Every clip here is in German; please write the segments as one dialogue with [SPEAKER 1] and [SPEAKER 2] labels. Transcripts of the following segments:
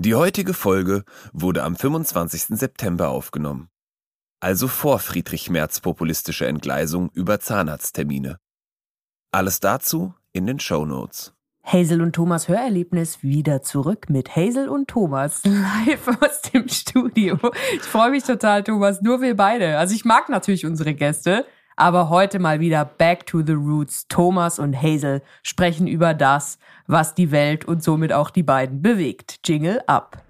[SPEAKER 1] Die heutige Folge wurde am 25. September aufgenommen. Also vor Friedrich Merz populistische Entgleisung über Zahnarzttermine. Alles dazu in den Show Notes.
[SPEAKER 2] Hazel und Thomas Hörerlebnis wieder zurück mit Hazel und Thomas live aus dem Studio. Ich freue mich total, Thomas, nur wir beide. Also ich mag natürlich unsere Gäste, aber heute mal wieder back to the roots. Thomas und Hazel sprechen über das, was die Welt und somit auch die beiden bewegt. Jingle ab.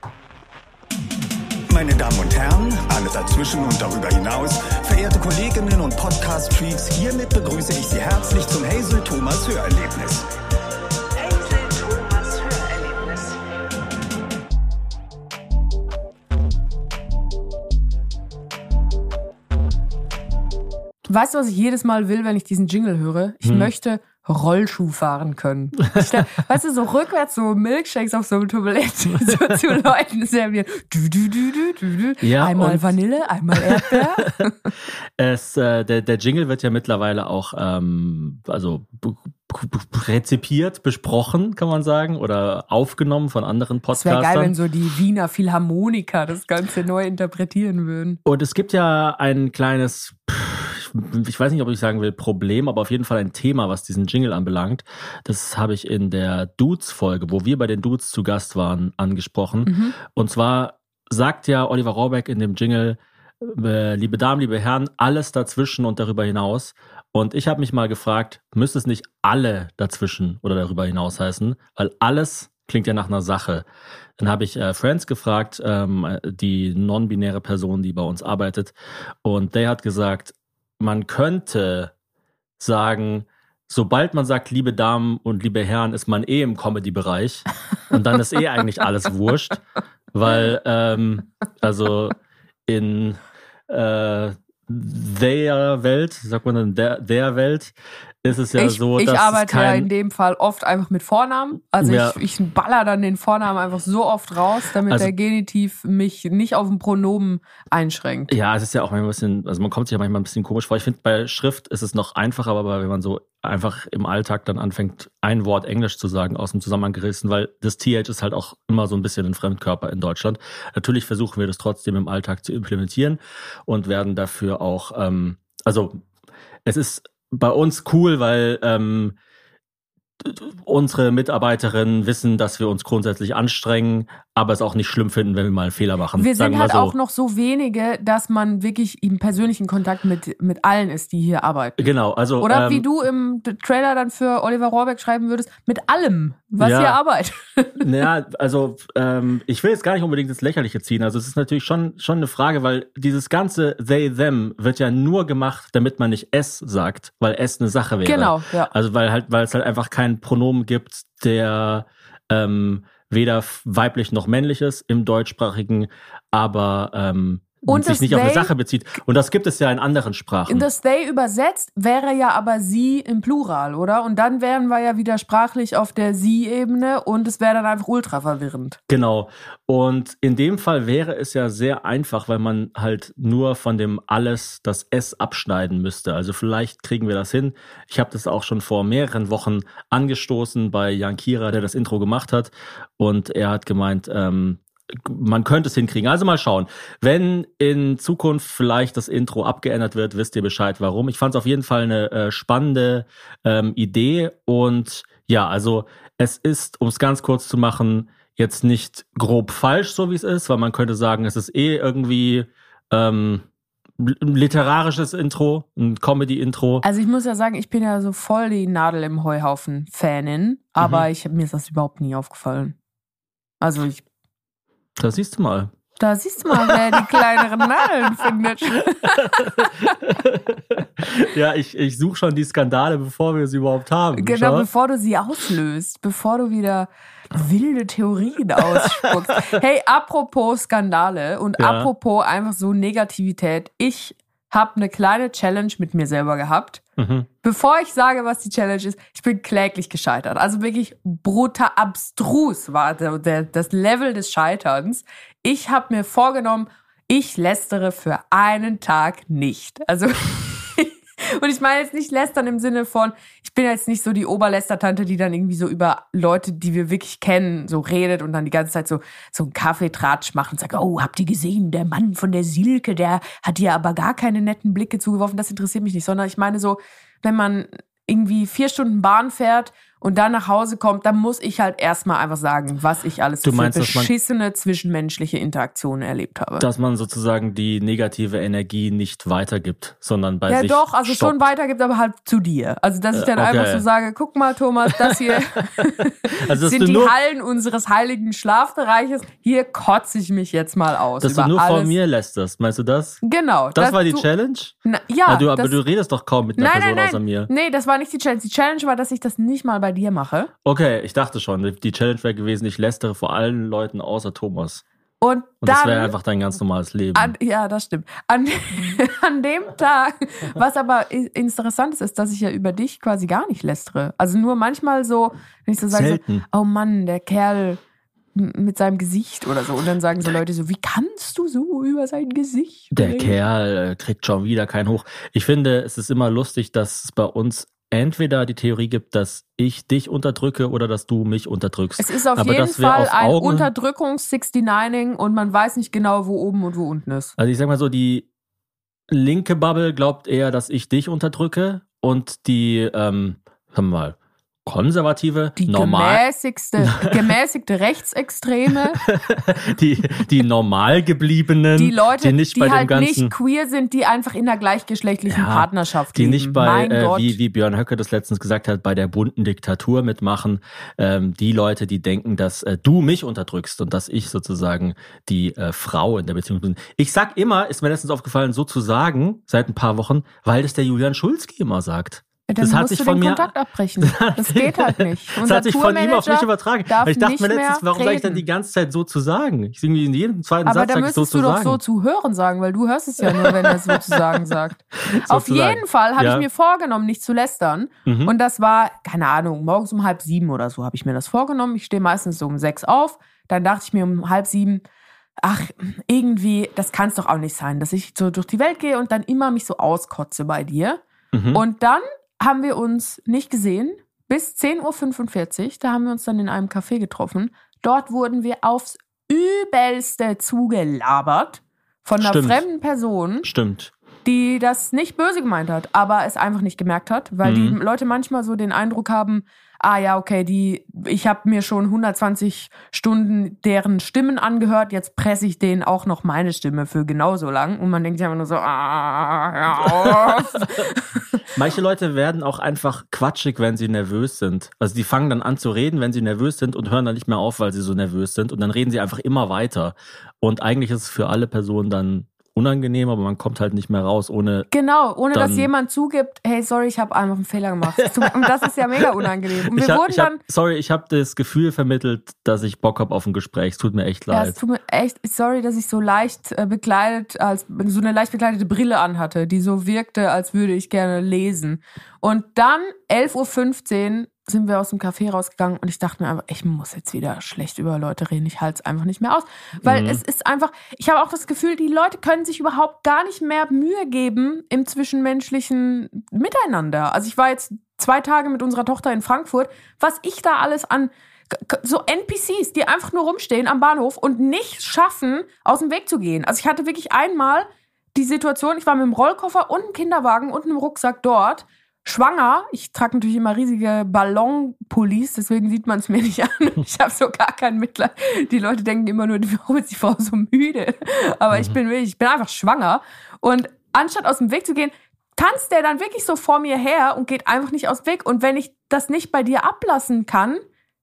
[SPEAKER 3] Meine Damen und Herren, alle dazwischen und darüber hinaus, verehrte Kolleginnen und Podcast-Freaks, hiermit begrüße ich Sie herzlich zum Hazel Thomas Hörerlebnis.
[SPEAKER 2] Weißt du, was ich jedes Mal will, wenn ich diesen Jingle höre? Ich hm. möchte Rollschuh fahren können. weißt du, so rückwärts so Milkshakes auf so einem Turbulent so zu Leuten servieren. Du, du, du, du, du, du. Ja, einmal Vanille, einmal Erdbeer.
[SPEAKER 4] es, äh, der, der Jingle wird ja mittlerweile auch ähm, also rezipiert, besprochen, kann man sagen, oder aufgenommen von anderen Podcastern. Es wäre geil,
[SPEAKER 2] wenn so die Wiener Philharmoniker das Ganze neu interpretieren würden.
[SPEAKER 4] Und es gibt ja ein kleines ich weiß nicht, ob ich sagen will Problem, aber auf jeden Fall ein Thema, was diesen Jingle anbelangt. Das habe ich in der Dudes-Folge, wo wir bei den Dudes zu Gast waren, angesprochen. Mhm. Und zwar sagt ja Oliver Rohrbeck in dem Jingle, äh, liebe Damen, liebe Herren, alles dazwischen und darüber hinaus. Und ich habe mich mal gefragt, müsste es nicht alle dazwischen oder darüber hinaus heißen? Weil alles klingt ja nach einer Sache. Dann habe ich äh, Friends gefragt, ähm, die non-binäre Person, die bei uns arbeitet. Und der hat gesagt, man könnte sagen, sobald man sagt, liebe Damen und liebe Herren, ist man eh im Comedy-Bereich. Und dann ist eh eigentlich alles wurscht. Weil, ähm, also in äh, der Welt, sagt man dann der, der Welt, ist es ja
[SPEAKER 2] ich,
[SPEAKER 4] so,
[SPEAKER 2] ich
[SPEAKER 4] dass.
[SPEAKER 2] Ich arbeite ja in dem Fall oft einfach mit Vornamen. Also ja. ich, ich baller dann den Vornamen einfach so oft raus, damit also, der Genitiv mich nicht auf ein Pronomen einschränkt.
[SPEAKER 4] Ja, es ist ja auch manchmal ein bisschen, also man kommt sich ja manchmal ein bisschen komisch vor. Ich finde, bei Schrift ist es noch einfacher, aber wenn man so einfach im Alltag dann anfängt, ein Wort Englisch zu sagen, aus dem Zusammenhang gerissen, weil das TH ist halt auch immer so ein bisschen ein Fremdkörper in Deutschland. Natürlich versuchen wir das trotzdem im Alltag zu implementieren und werden dafür auch, ähm, also es ist bei uns cool, weil ähm, unsere Mitarbeiterinnen wissen, dass wir uns grundsätzlich anstrengen, aber es auch nicht schlimm finden, wenn wir mal einen Fehler machen.
[SPEAKER 2] Wir sind halt so. auch noch so wenige, dass man wirklich im persönlichen Kontakt mit, mit allen ist, die hier arbeiten.
[SPEAKER 4] Genau, also.
[SPEAKER 2] Oder ähm, wie du im Trailer dann für Oliver Rohrbeck schreiben würdest, mit allem, was ja, hier arbeitet.
[SPEAKER 4] Naja, also ähm, ich will jetzt gar nicht unbedingt das Lächerliche ziehen. Also es ist natürlich schon, schon eine Frage, weil dieses ganze they, them wird ja nur gemacht, damit man nicht es sagt, weil es eine Sache wäre.
[SPEAKER 2] Genau, ja.
[SPEAKER 4] Also weil halt, weil es halt einfach kein Pronomen gibt, der ähm, weder weiblich noch männlich ist im deutschsprachigen, aber ähm, und sich nicht they, auf eine Sache bezieht. Und das gibt es ja in anderen Sprachen.
[SPEAKER 2] Das they übersetzt wäre ja aber sie im Plural, oder? Und dann wären wir ja wieder sprachlich auf der sie-Ebene und es wäre dann einfach ultra verwirrend.
[SPEAKER 4] Genau. Und in dem Fall wäre es ja sehr einfach, weil man halt nur von dem alles das S abschneiden müsste. Also vielleicht kriegen wir das hin. Ich habe das auch schon vor mehreren Wochen angestoßen bei Jan Kira, der das Intro gemacht hat. Und er hat gemeint, ähm, man könnte es hinkriegen. Also mal schauen. Wenn in Zukunft vielleicht das Intro abgeändert wird, wisst ihr Bescheid, warum. Ich fand es auf jeden Fall eine äh, spannende ähm, Idee. Und ja, also es ist, um es ganz kurz zu machen, jetzt nicht grob falsch, so wie es ist, weil man könnte sagen, es ist eh irgendwie ähm, ein literarisches Intro, ein Comedy-Intro.
[SPEAKER 2] Also ich muss ja sagen, ich bin ja so voll die Nadel im Heuhaufen-Fanin, aber mhm. ich, mir ist das überhaupt nie aufgefallen. Also ich
[SPEAKER 4] da siehst du mal.
[SPEAKER 2] Da siehst du mal, wer die kleineren Nadeln findet.
[SPEAKER 4] ja, ich, ich suche schon die Skandale, bevor wir sie überhaupt haben.
[SPEAKER 2] Genau, Schau. bevor du sie auslöst, bevor du wieder wilde Theorien ausspuckst. hey, apropos Skandale und ja. apropos einfach so Negativität. Ich habe eine kleine Challenge mit mir selber gehabt. Mhm. Bevor ich sage, was die Challenge ist, ich bin kläglich gescheitert. Also wirklich brutal abstrus war der, der, das Level des Scheiterns. Ich habe mir vorgenommen, ich lästere für einen Tag nicht. Also Und ich meine jetzt nicht lästern im Sinne von, ich bin jetzt nicht so die Oberlästertante, die dann irgendwie so über Leute, die wir wirklich kennen, so redet und dann die ganze Zeit so, so einen Kaffeetratsch macht und sagt, oh, habt ihr gesehen, der Mann von der Silke, der hat dir aber gar keine netten Blicke zugeworfen, das interessiert mich nicht, sondern ich meine so, wenn man irgendwie vier Stunden Bahn fährt und dann nach Hause kommt, dann muss ich halt erstmal einfach sagen, was ich alles
[SPEAKER 4] Du meinst,
[SPEAKER 2] für beschissene zwischenmenschliche Interaktionen erlebt habe.
[SPEAKER 4] Dass man sozusagen die negative Energie nicht weitergibt, sondern bei
[SPEAKER 2] ja,
[SPEAKER 4] sich
[SPEAKER 2] doch, also schon
[SPEAKER 4] stoppt.
[SPEAKER 2] weitergibt, aber halt zu dir. Also, dass ich dann
[SPEAKER 4] Äh, okay.
[SPEAKER 2] einfach so sage, guck mal, Thomas, das hier
[SPEAKER 4] Also,
[SPEAKER 2] sind die Hallen unseres heiligen Schlafbereiches. Hier kotze ich mich jetzt mal aus.
[SPEAKER 4] dass du nur
[SPEAKER 2] alles.
[SPEAKER 4] vor mir lästerst. Meinst du das?
[SPEAKER 2] Genau.
[SPEAKER 4] Das war die
[SPEAKER 2] du,
[SPEAKER 4] Challenge?
[SPEAKER 2] Na, ja,
[SPEAKER 4] Ah, du, aber
[SPEAKER 2] das,
[SPEAKER 4] du redest doch kaum mit einer
[SPEAKER 2] nein,
[SPEAKER 4] Person
[SPEAKER 2] nein, nein.
[SPEAKER 4] außer mir.
[SPEAKER 2] Nee, das war nicht die Challenge. Die Challenge war, dass ich das nicht mal bei dir mache.
[SPEAKER 4] Okay, ich dachte schon, die Challenge wäre gewesen, ich lästere vor allen Leuten außer Thomas.
[SPEAKER 2] Und,
[SPEAKER 4] Und das wäre
[SPEAKER 2] dann
[SPEAKER 4] einfach dein ganz normales Leben.
[SPEAKER 2] An, ja, das stimmt. An, an dem Tag, was aber interessant ist, ist, dass ich ja über dich quasi gar nicht lästere. Also nur manchmal so, wenn ich so sage,
[SPEAKER 4] Selten.
[SPEAKER 2] so, oh Mann, der Kerl mit seinem Gesicht oder so. Und dann sagen so Leute so, wie kannst du so über sein Gesicht
[SPEAKER 4] Der
[SPEAKER 2] reden?
[SPEAKER 4] Kerl äh, kriegt schon wieder keinen hoch. Ich finde, es ist immer lustig, dass es bei uns entweder die Theorie gibt, dass ich dich unterdrücke oder dass du mich unterdrückst.
[SPEAKER 2] Es ist auf
[SPEAKER 4] Aber
[SPEAKER 2] jeden Fall
[SPEAKER 4] auf
[SPEAKER 2] ein
[SPEAKER 4] Augen-
[SPEAKER 2] Unterdrückungs-69ing und man weiß nicht genau, wo oben und wo unten ist.
[SPEAKER 4] Also ich sag mal so, die linke Bubble glaubt eher, dass ich dich unterdrücke und die, ähm, wir mal, konservative,
[SPEAKER 2] Die
[SPEAKER 4] normal,
[SPEAKER 2] gemäßigste, gemäßigte Rechtsextreme,
[SPEAKER 4] die, die normal gebliebenen,
[SPEAKER 2] die Leute,
[SPEAKER 4] die nicht bei
[SPEAKER 2] halt
[SPEAKER 4] dem ganzen,
[SPEAKER 2] nicht queer sind, die einfach in einer gleichgeschlechtlichen
[SPEAKER 4] Ja,
[SPEAKER 2] Partnerschaft
[SPEAKER 4] die
[SPEAKER 2] leben.
[SPEAKER 4] nicht bei, äh, wie, wie Björn Höcke das letztens gesagt hat, bei der bunten Diktatur mitmachen, ähm, die Leute, die denken, dass äh, du mich unterdrückst und dass ich sozusagen die äh, Frau in der Beziehung bin. Ich sag immer, ist mir letztens aufgefallen, so zu sagen, seit ein paar Wochen, weil das der Julian Schulzki immer sagt.
[SPEAKER 2] Dann
[SPEAKER 4] das hat
[SPEAKER 2] musst
[SPEAKER 4] sich
[SPEAKER 2] du
[SPEAKER 4] von
[SPEAKER 2] den
[SPEAKER 4] mir-
[SPEAKER 2] Kontakt abbrechen. Das geht halt nicht.
[SPEAKER 4] Das hat sich von ihm auf mich übertragen. ich dachte mir letztens, warum sage ich dann die ganze Zeit so zu sagen? Ich irgendwie in jedem zweiten
[SPEAKER 2] Aber
[SPEAKER 4] Satz
[SPEAKER 2] da
[SPEAKER 4] sage ich so
[SPEAKER 2] müsstest
[SPEAKER 4] zu
[SPEAKER 2] du doch
[SPEAKER 4] sagen.
[SPEAKER 2] so zu hören sagen, weil du hörst es ja nur, wenn er es sozusagen sagt. Auf
[SPEAKER 4] Sozusagen.
[SPEAKER 2] jeden Fall habe
[SPEAKER 4] Ja.
[SPEAKER 2] ich mir vorgenommen, nicht zu lästern.
[SPEAKER 4] Mhm.
[SPEAKER 2] Und das war, keine Ahnung, morgens um halb sieben oder so habe ich mir das vorgenommen. Ich stehe meistens so um sechs auf. Dann dachte ich mir um halb sieben, ach, irgendwie, das kann es doch auch nicht sein, dass ich so durch die Welt gehe und dann immer mich so auskotze bei dir.
[SPEAKER 4] Mhm.
[SPEAKER 2] Und dann haben wir uns nicht gesehen bis 10.45 Uhr. Da haben wir uns dann in einem Café getroffen. Dort wurden wir aufs Übelste zugelabert von einer
[SPEAKER 4] Stimmt.
[SPEAKER 2] fremden Person,
[SPEAKER 4] Stimmt.
[SPEAKER 2] die das nicht böse gemeint hat, aber es einfach nicht gemerkt hat, weil die
[SPEAKER 4] Mhm.
[SPEAKER 2] Leute manchmal so den Eindruck haben, ah ja, okay, die, ich habe mir schon 120 Stunden deren Stimmen angehört, jetzt presse ich denen auch noch meine Stimme für genauso lang und man denkt sich einfach nur so, ah.
[SPEAKER 4] Manche Leute werden auch einfach quatschig, wenn sie nervös sind. Also die fangen dann an zu reden, wenn sie nervös sind und hören dann nicht mehr auf, weil sie so nervös sind. Und dann reden sie einfach immer weiter. Und eigentlich ist es für alle Personen dann unangenehm, aber man kommt halt nicht mehr raus, ohne.
[SPEAKER 2] Genau, ohne dass
[SPEAKER 4] Dann-
[SPEAKER 2] jemand zugibt, hey, sorry, ich habe einfach einen Fehler gemacht. Und das ist ja mega unangenehm. Und wir
[SPEAKER 4] ich hab,
[SPEAKER 2] wurden
[SPEAKER 4] ich hab,
[SPEAKER 2] dann,
[SPEAKER 4] sorry, ich habe das Gefühl vermittelt, dass ich Bock habe auf ein Gespräch. Es tut mir echt
[SPEAKER 2] ja, es
[SPEAKER 4] leid.
[SPEAKER 2] tut mir echt, sorry, dass ich so leicht äh, bekleidet, als so eine leicht bekleidete Brille anhatte, die so wirkte, als würde ich gerne lesen. Und dann 11.15 Uhr sind wir aus dem Café rausgegangen und ich dachte mir einfach, ich muss jetzt wieder schlecht über Leute reden. Ich halte es einfach nicht mehr aus. Weil
[SPEAKER 4] Mhm.
[SPEAKER 2] es ist einfach, ich habe auch das Gefühl, die Leute können sich überhaupt gar nicht mehr Mühe geben im zwischenmenschlichen Miteinander. Also ich war jetzt zwei Tage mit unserer Tochter in Frankfurt, was ich da alles an so NPCs, die einfach nur rumstehen am Bahnhof und nicht schaffen, aus dem Weg zu gehen. Also ich hatte wirklich einmal die Situation, ich war mit dem Rollkoffer und einem Kinderwagen und einem Rucksack dort, schwanger. Ich trage natürlich immer riesige Ballonpullis, deswegen sieht man es mir nicht an. Ich habe so gar kein Mitleid. Die Leute denken immer nur, warum ist die Frau so müde? Aber ich bin wirklich, ich bin einfach schwanger. Und anstatt aus dem Weg zu gehen, tanzt der dann wirklich so vor mir her und geht einfach nicht aus dem Weg. Und wenn ich das nicht bei dir ablassen kann,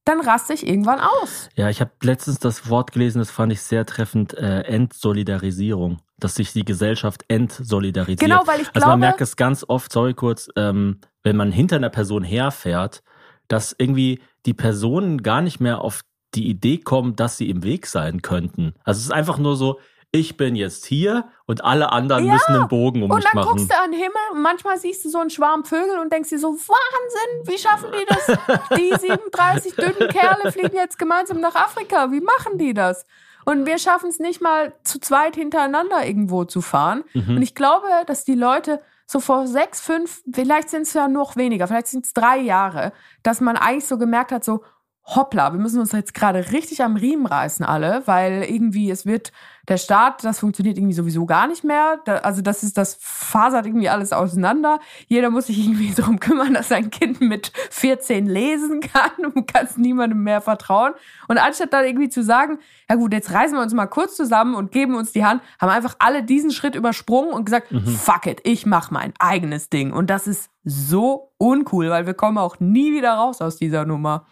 [SPEAKER 2] dann raste ich irgendwann aus.
[SPEAKER 4] Ja, ich habe letztens das Wort gelesen, das fand ich sehr treffend, äh, Entsolidarisierung. Dass sich die Gesellschaft entsolidarisiert.
[SPEAKER 2] Genau, weil ich
[SPEAKER 4] Also
[SPEAKER 2] glaube,
[SPEAKER 4] man merkt es ganz oft, sorry kurz, ähm, wenn man hinter einer Person herfährt, dass irgendwie die Personen gar nicht mehr auf die Idee kommen, dass sie im Weg sein könnten. Also es ist einfach nur so, ich bin jetzt hier und alle anderen
[SPEAKER 2] Ja,
[SPEAKER 4] müssen einen Bogen um
[SPEAKER 2] und
[SPEAKER 4] mich
[SPEAKER 2] dann
[SPEAKER 4] machen.
[SPEAKER 2] guckst du an den Himmel und manchmal siehst du so einen Schwarm Vögel und denkst dir so, Wahnsinn, wie schaffen die das? Die 37 dünnen Kerle fliegen jetzt gemeinsam nach Afrika. Wie machen die das? Und wir schaffen es nicht mal zu zweit hintereinander irgendwo zu fahren.
[SPEAKER 4] Mhm.
[SPEAKER 2] Und ich glaube, dass die Leute so vor sechs, fünf, vielleicht sind es ja noch weniger, vielleicht sind es drei Jahre, dass man eigentlich so gemerkt hat, so, hoppla, wir müssen uns jetzt gerade richtig am Riemen reißen alle, weil irgendwie es wird der Staat, das funktioniert irgendwie sowieso gar nicht mehr. Da, also das ist, das fasert irgendwie alles auseinander. Jeder muss sich irgendwie darum kümmern, dass sein Kind mit 14 lesen kann und kann niemandem mehr vertrauen. Und anstatt dann irgendwie zu sagen, ja gut, jetzt reißen wir uns mal kurz zusammen und geben uns die Hand, haben einfach alle diesen Schritt übersprungen und gesagt, mhm. fuck it, ich mach mein eigenes Ding. Und das ist so uncool, weil wir kommen auch nie wieder raus aus dieser Nummer.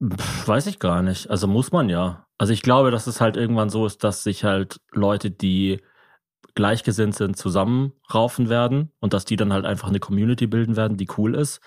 [SPEAKER 4] Weiß ich gar nicht. Also muss man ja. Also ich glaube, dass es halt irgendwann so ist, dass sich halt Leute, die gleichgesinnt sind, zusammenraufen werden und dass die dann halt einfach eine Community bilden werden, die cool ist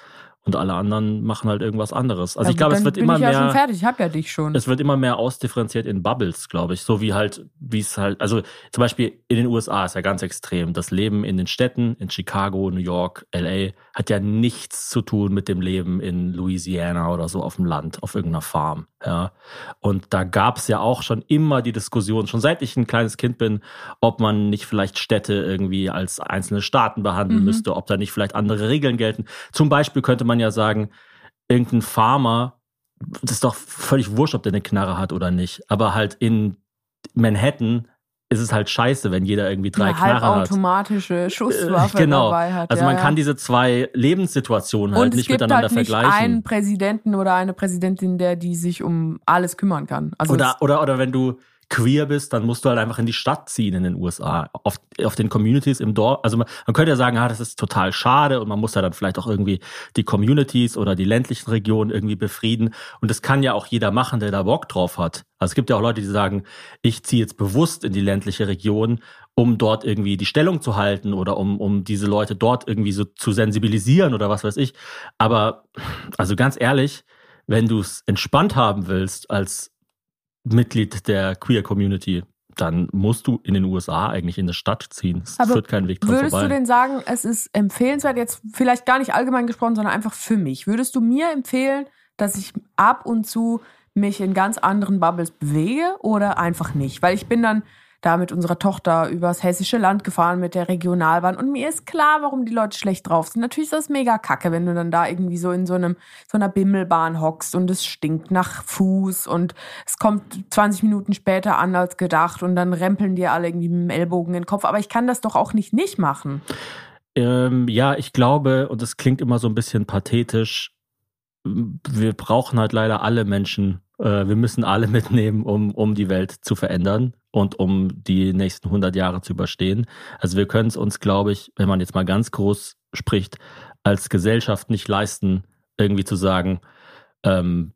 [SPEAKER 4] und alle anderen machen halt irgendwas anderes. Also ja, ich glaube, es wird immer mehr. Ich
[SPEAKER 2] ja schon fertig, ich hab ja dich schon.
[SPEAKER 4] Es wird immer mehr ausdifferenziert in Bubbles, glaube ich. So wie halt, wie es halt, also zum Beispiel in den USA ist ja ganz extrem. Das Leben in den Städten, in Chicago, New York, LA, hat ja nichts zu tun mit dem Leben in Louisiana oder so auf dem Land, auf irgendeiner Farm. Ja. Und da gab es ja auch schon immer die Diskussion, schon seit ich ein kleines Kind bin, ob man nicht vielleicht Städte irgendwie als einzelne Staaten behandeln mhm. müsste, ob da nicht vielleicht andere Regeln gelten. Zum Beispiel könnte man man ja sagen, irgendein Farmer, das ist doch völlig wurscht, ob der eine Knarre hat oder nicht. Aber halt in Manhattan ist es halt scheiße, wenn jeder irgendwie drei eine Knarren hat.
[SPEAKER 2] automatische Schusswaffe äh, genau. dabei hat.
[SPEAKER 4] Also man ja, kann diese zwei Lebenssituationen halt nicht miteinander halt nicht vergleichen.
[SPEAKER 2] einen Präsidenten oder eine Präsidentin, der die sich um alles kümmern kann.
[SPEAKER 4] Also oder, oder, oder wenn du queer bist, dann musst du halt einfach in die Stadt ziehen in den USA. Auf, auf den Communities im Dorf. Also man, man könnte ja sagen, ah, das ist total schade und man muss ja dann vielleicht auch irgendwie die Communities oder die ländlichen Regionen irgendwie befrieden. Und das kann ja auch jeder machen, der da Bock drauf hat. Also es gibt ja auch Leute, die sagen, ich ziehe jetzt bewusst in die ländliche Region, um dort irgendwie die Stellung zu halten oder um, um diese Leute dort irgendwie so zu sensibilisieren oder was weiß ich. Aber also ganz ehrlich, wenn du es entspannt haben willst als Mitglied der Queer Community, dann musst du in den USA eigentlich in eine Stadt ziehen. Es
[SPEAKER 2] Aber führt keinen Weg dran Würdest vorbei. du denn sagen, es ist empfehlenswert, jetzt vielleicht gar nicht allgemein gesprochen, sondern einfach für mich? Würdest du mir empfehlen, dass ich ab und zu mich in ganz anderen Bubbles bewege oder einfach nicht? Weil ich bin dann da mit unserer Tochter übers hessische Land gefahren mit der Regionalbahn und mir ist klar, warum die Leute schlecht drauf sind. Natürlich ist das mega kacke, wenn du dann da irgendwie so in so einem so einer Bimmelbahn hockst und es stinkt nach Fuß und es kommt 20 Minuten später an als gedacht und dann rempeln dir alle irgendwie mit dem Ellbogen in den Kopf. Aber ich kann das doch auch nicht nicht machen.
[SPEAKER 4] Ähm, ja, ich glaube, und das klingt immer so ein bisschen pathetisch, wir brauchen halt leider alle Menschen. Äh, wir müssen alle mitnehmen, um, um die Welt zu verändern und um die nächsten 100 Jahre zu überstehen. Also wir können es uns, glaube ich, wenn man jetzt mal ganz groß spricht, als Gesellschaft nicht leisten, irgendwie zu sagen, ähm,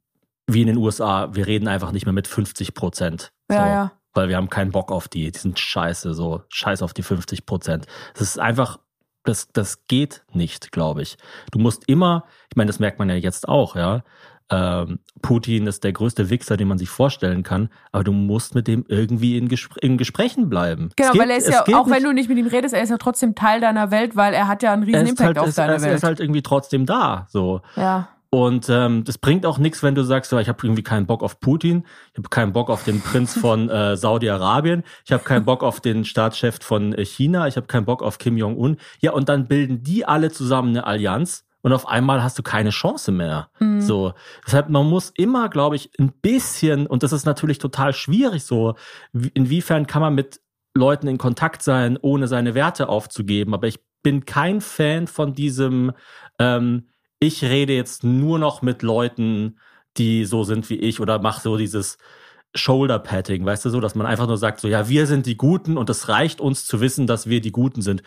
[SPEAKER 4] wie in den USA, wir reden einfach nicht mehr mit 50 Prozent.
[SPEAKER 2] Ja, so, ja.
[SPEAKER 4] Weil wir haben keinen Bock auf die. Die sind scheiße, so scheiß auf die 50 Prozent. Das ist einfach, das, das geht nicht, glaube ich. Du musst immer, ich meine, das merkt man ja jetzt auch, ja ähm, Putin ist der größte Wichser, den man sich vorstellen kann, aber du musst mit dem irgendwie in, Gespr in Gesprächen bleiben.
[SPEAKER 2] Genau, geht, weil er ist ja, auch wenn du nicht mit ihm redest, er ist ja trotzdem Teil deiner Welt, weil er hat ja einen riesen Impact halt, auf deine
[SPEAKER 4] er,
[SPEAKER 2] Welt.
[SPEAKER 4] Er ist halt irgendwie trotzdem da, so.
[SPEAKER 2] Ja.
[SPEAKER 4] Und ähm, das bringt auch nichts, wenn du sagst, so, ich habe irgendwie keinen Bock auf Putin, ich habe keinen Bock auf den Prinz von äh, Saudi-Arabien, ich habe keinen Bock auf den Staatschef von äh, China, ich habe keinen Bock auf Kim Jong-un. Ja, und dann bilden die alle zusammen eine Allianz und auf einmal hast du keine Chance mehr. Mhm. So, deshalb man muss immer, glaube ich, ein bisschen und das ist natürlich total schwierig. So, inwiefern kann man mit Leuten in Kontakt sein, ohne seine Werte aufzugeben? Aber ich bin kein Fan von diesem. Ähm, ich rede jetzt nur noch mit Leuten, die so sind wie ich oder mach so dieses Shoulder-Patting, weißt du so, dass man einfach nur sagt, so, ja, wir sind die Guten und es reicht uns zu wissen, dass wir die Guten sind.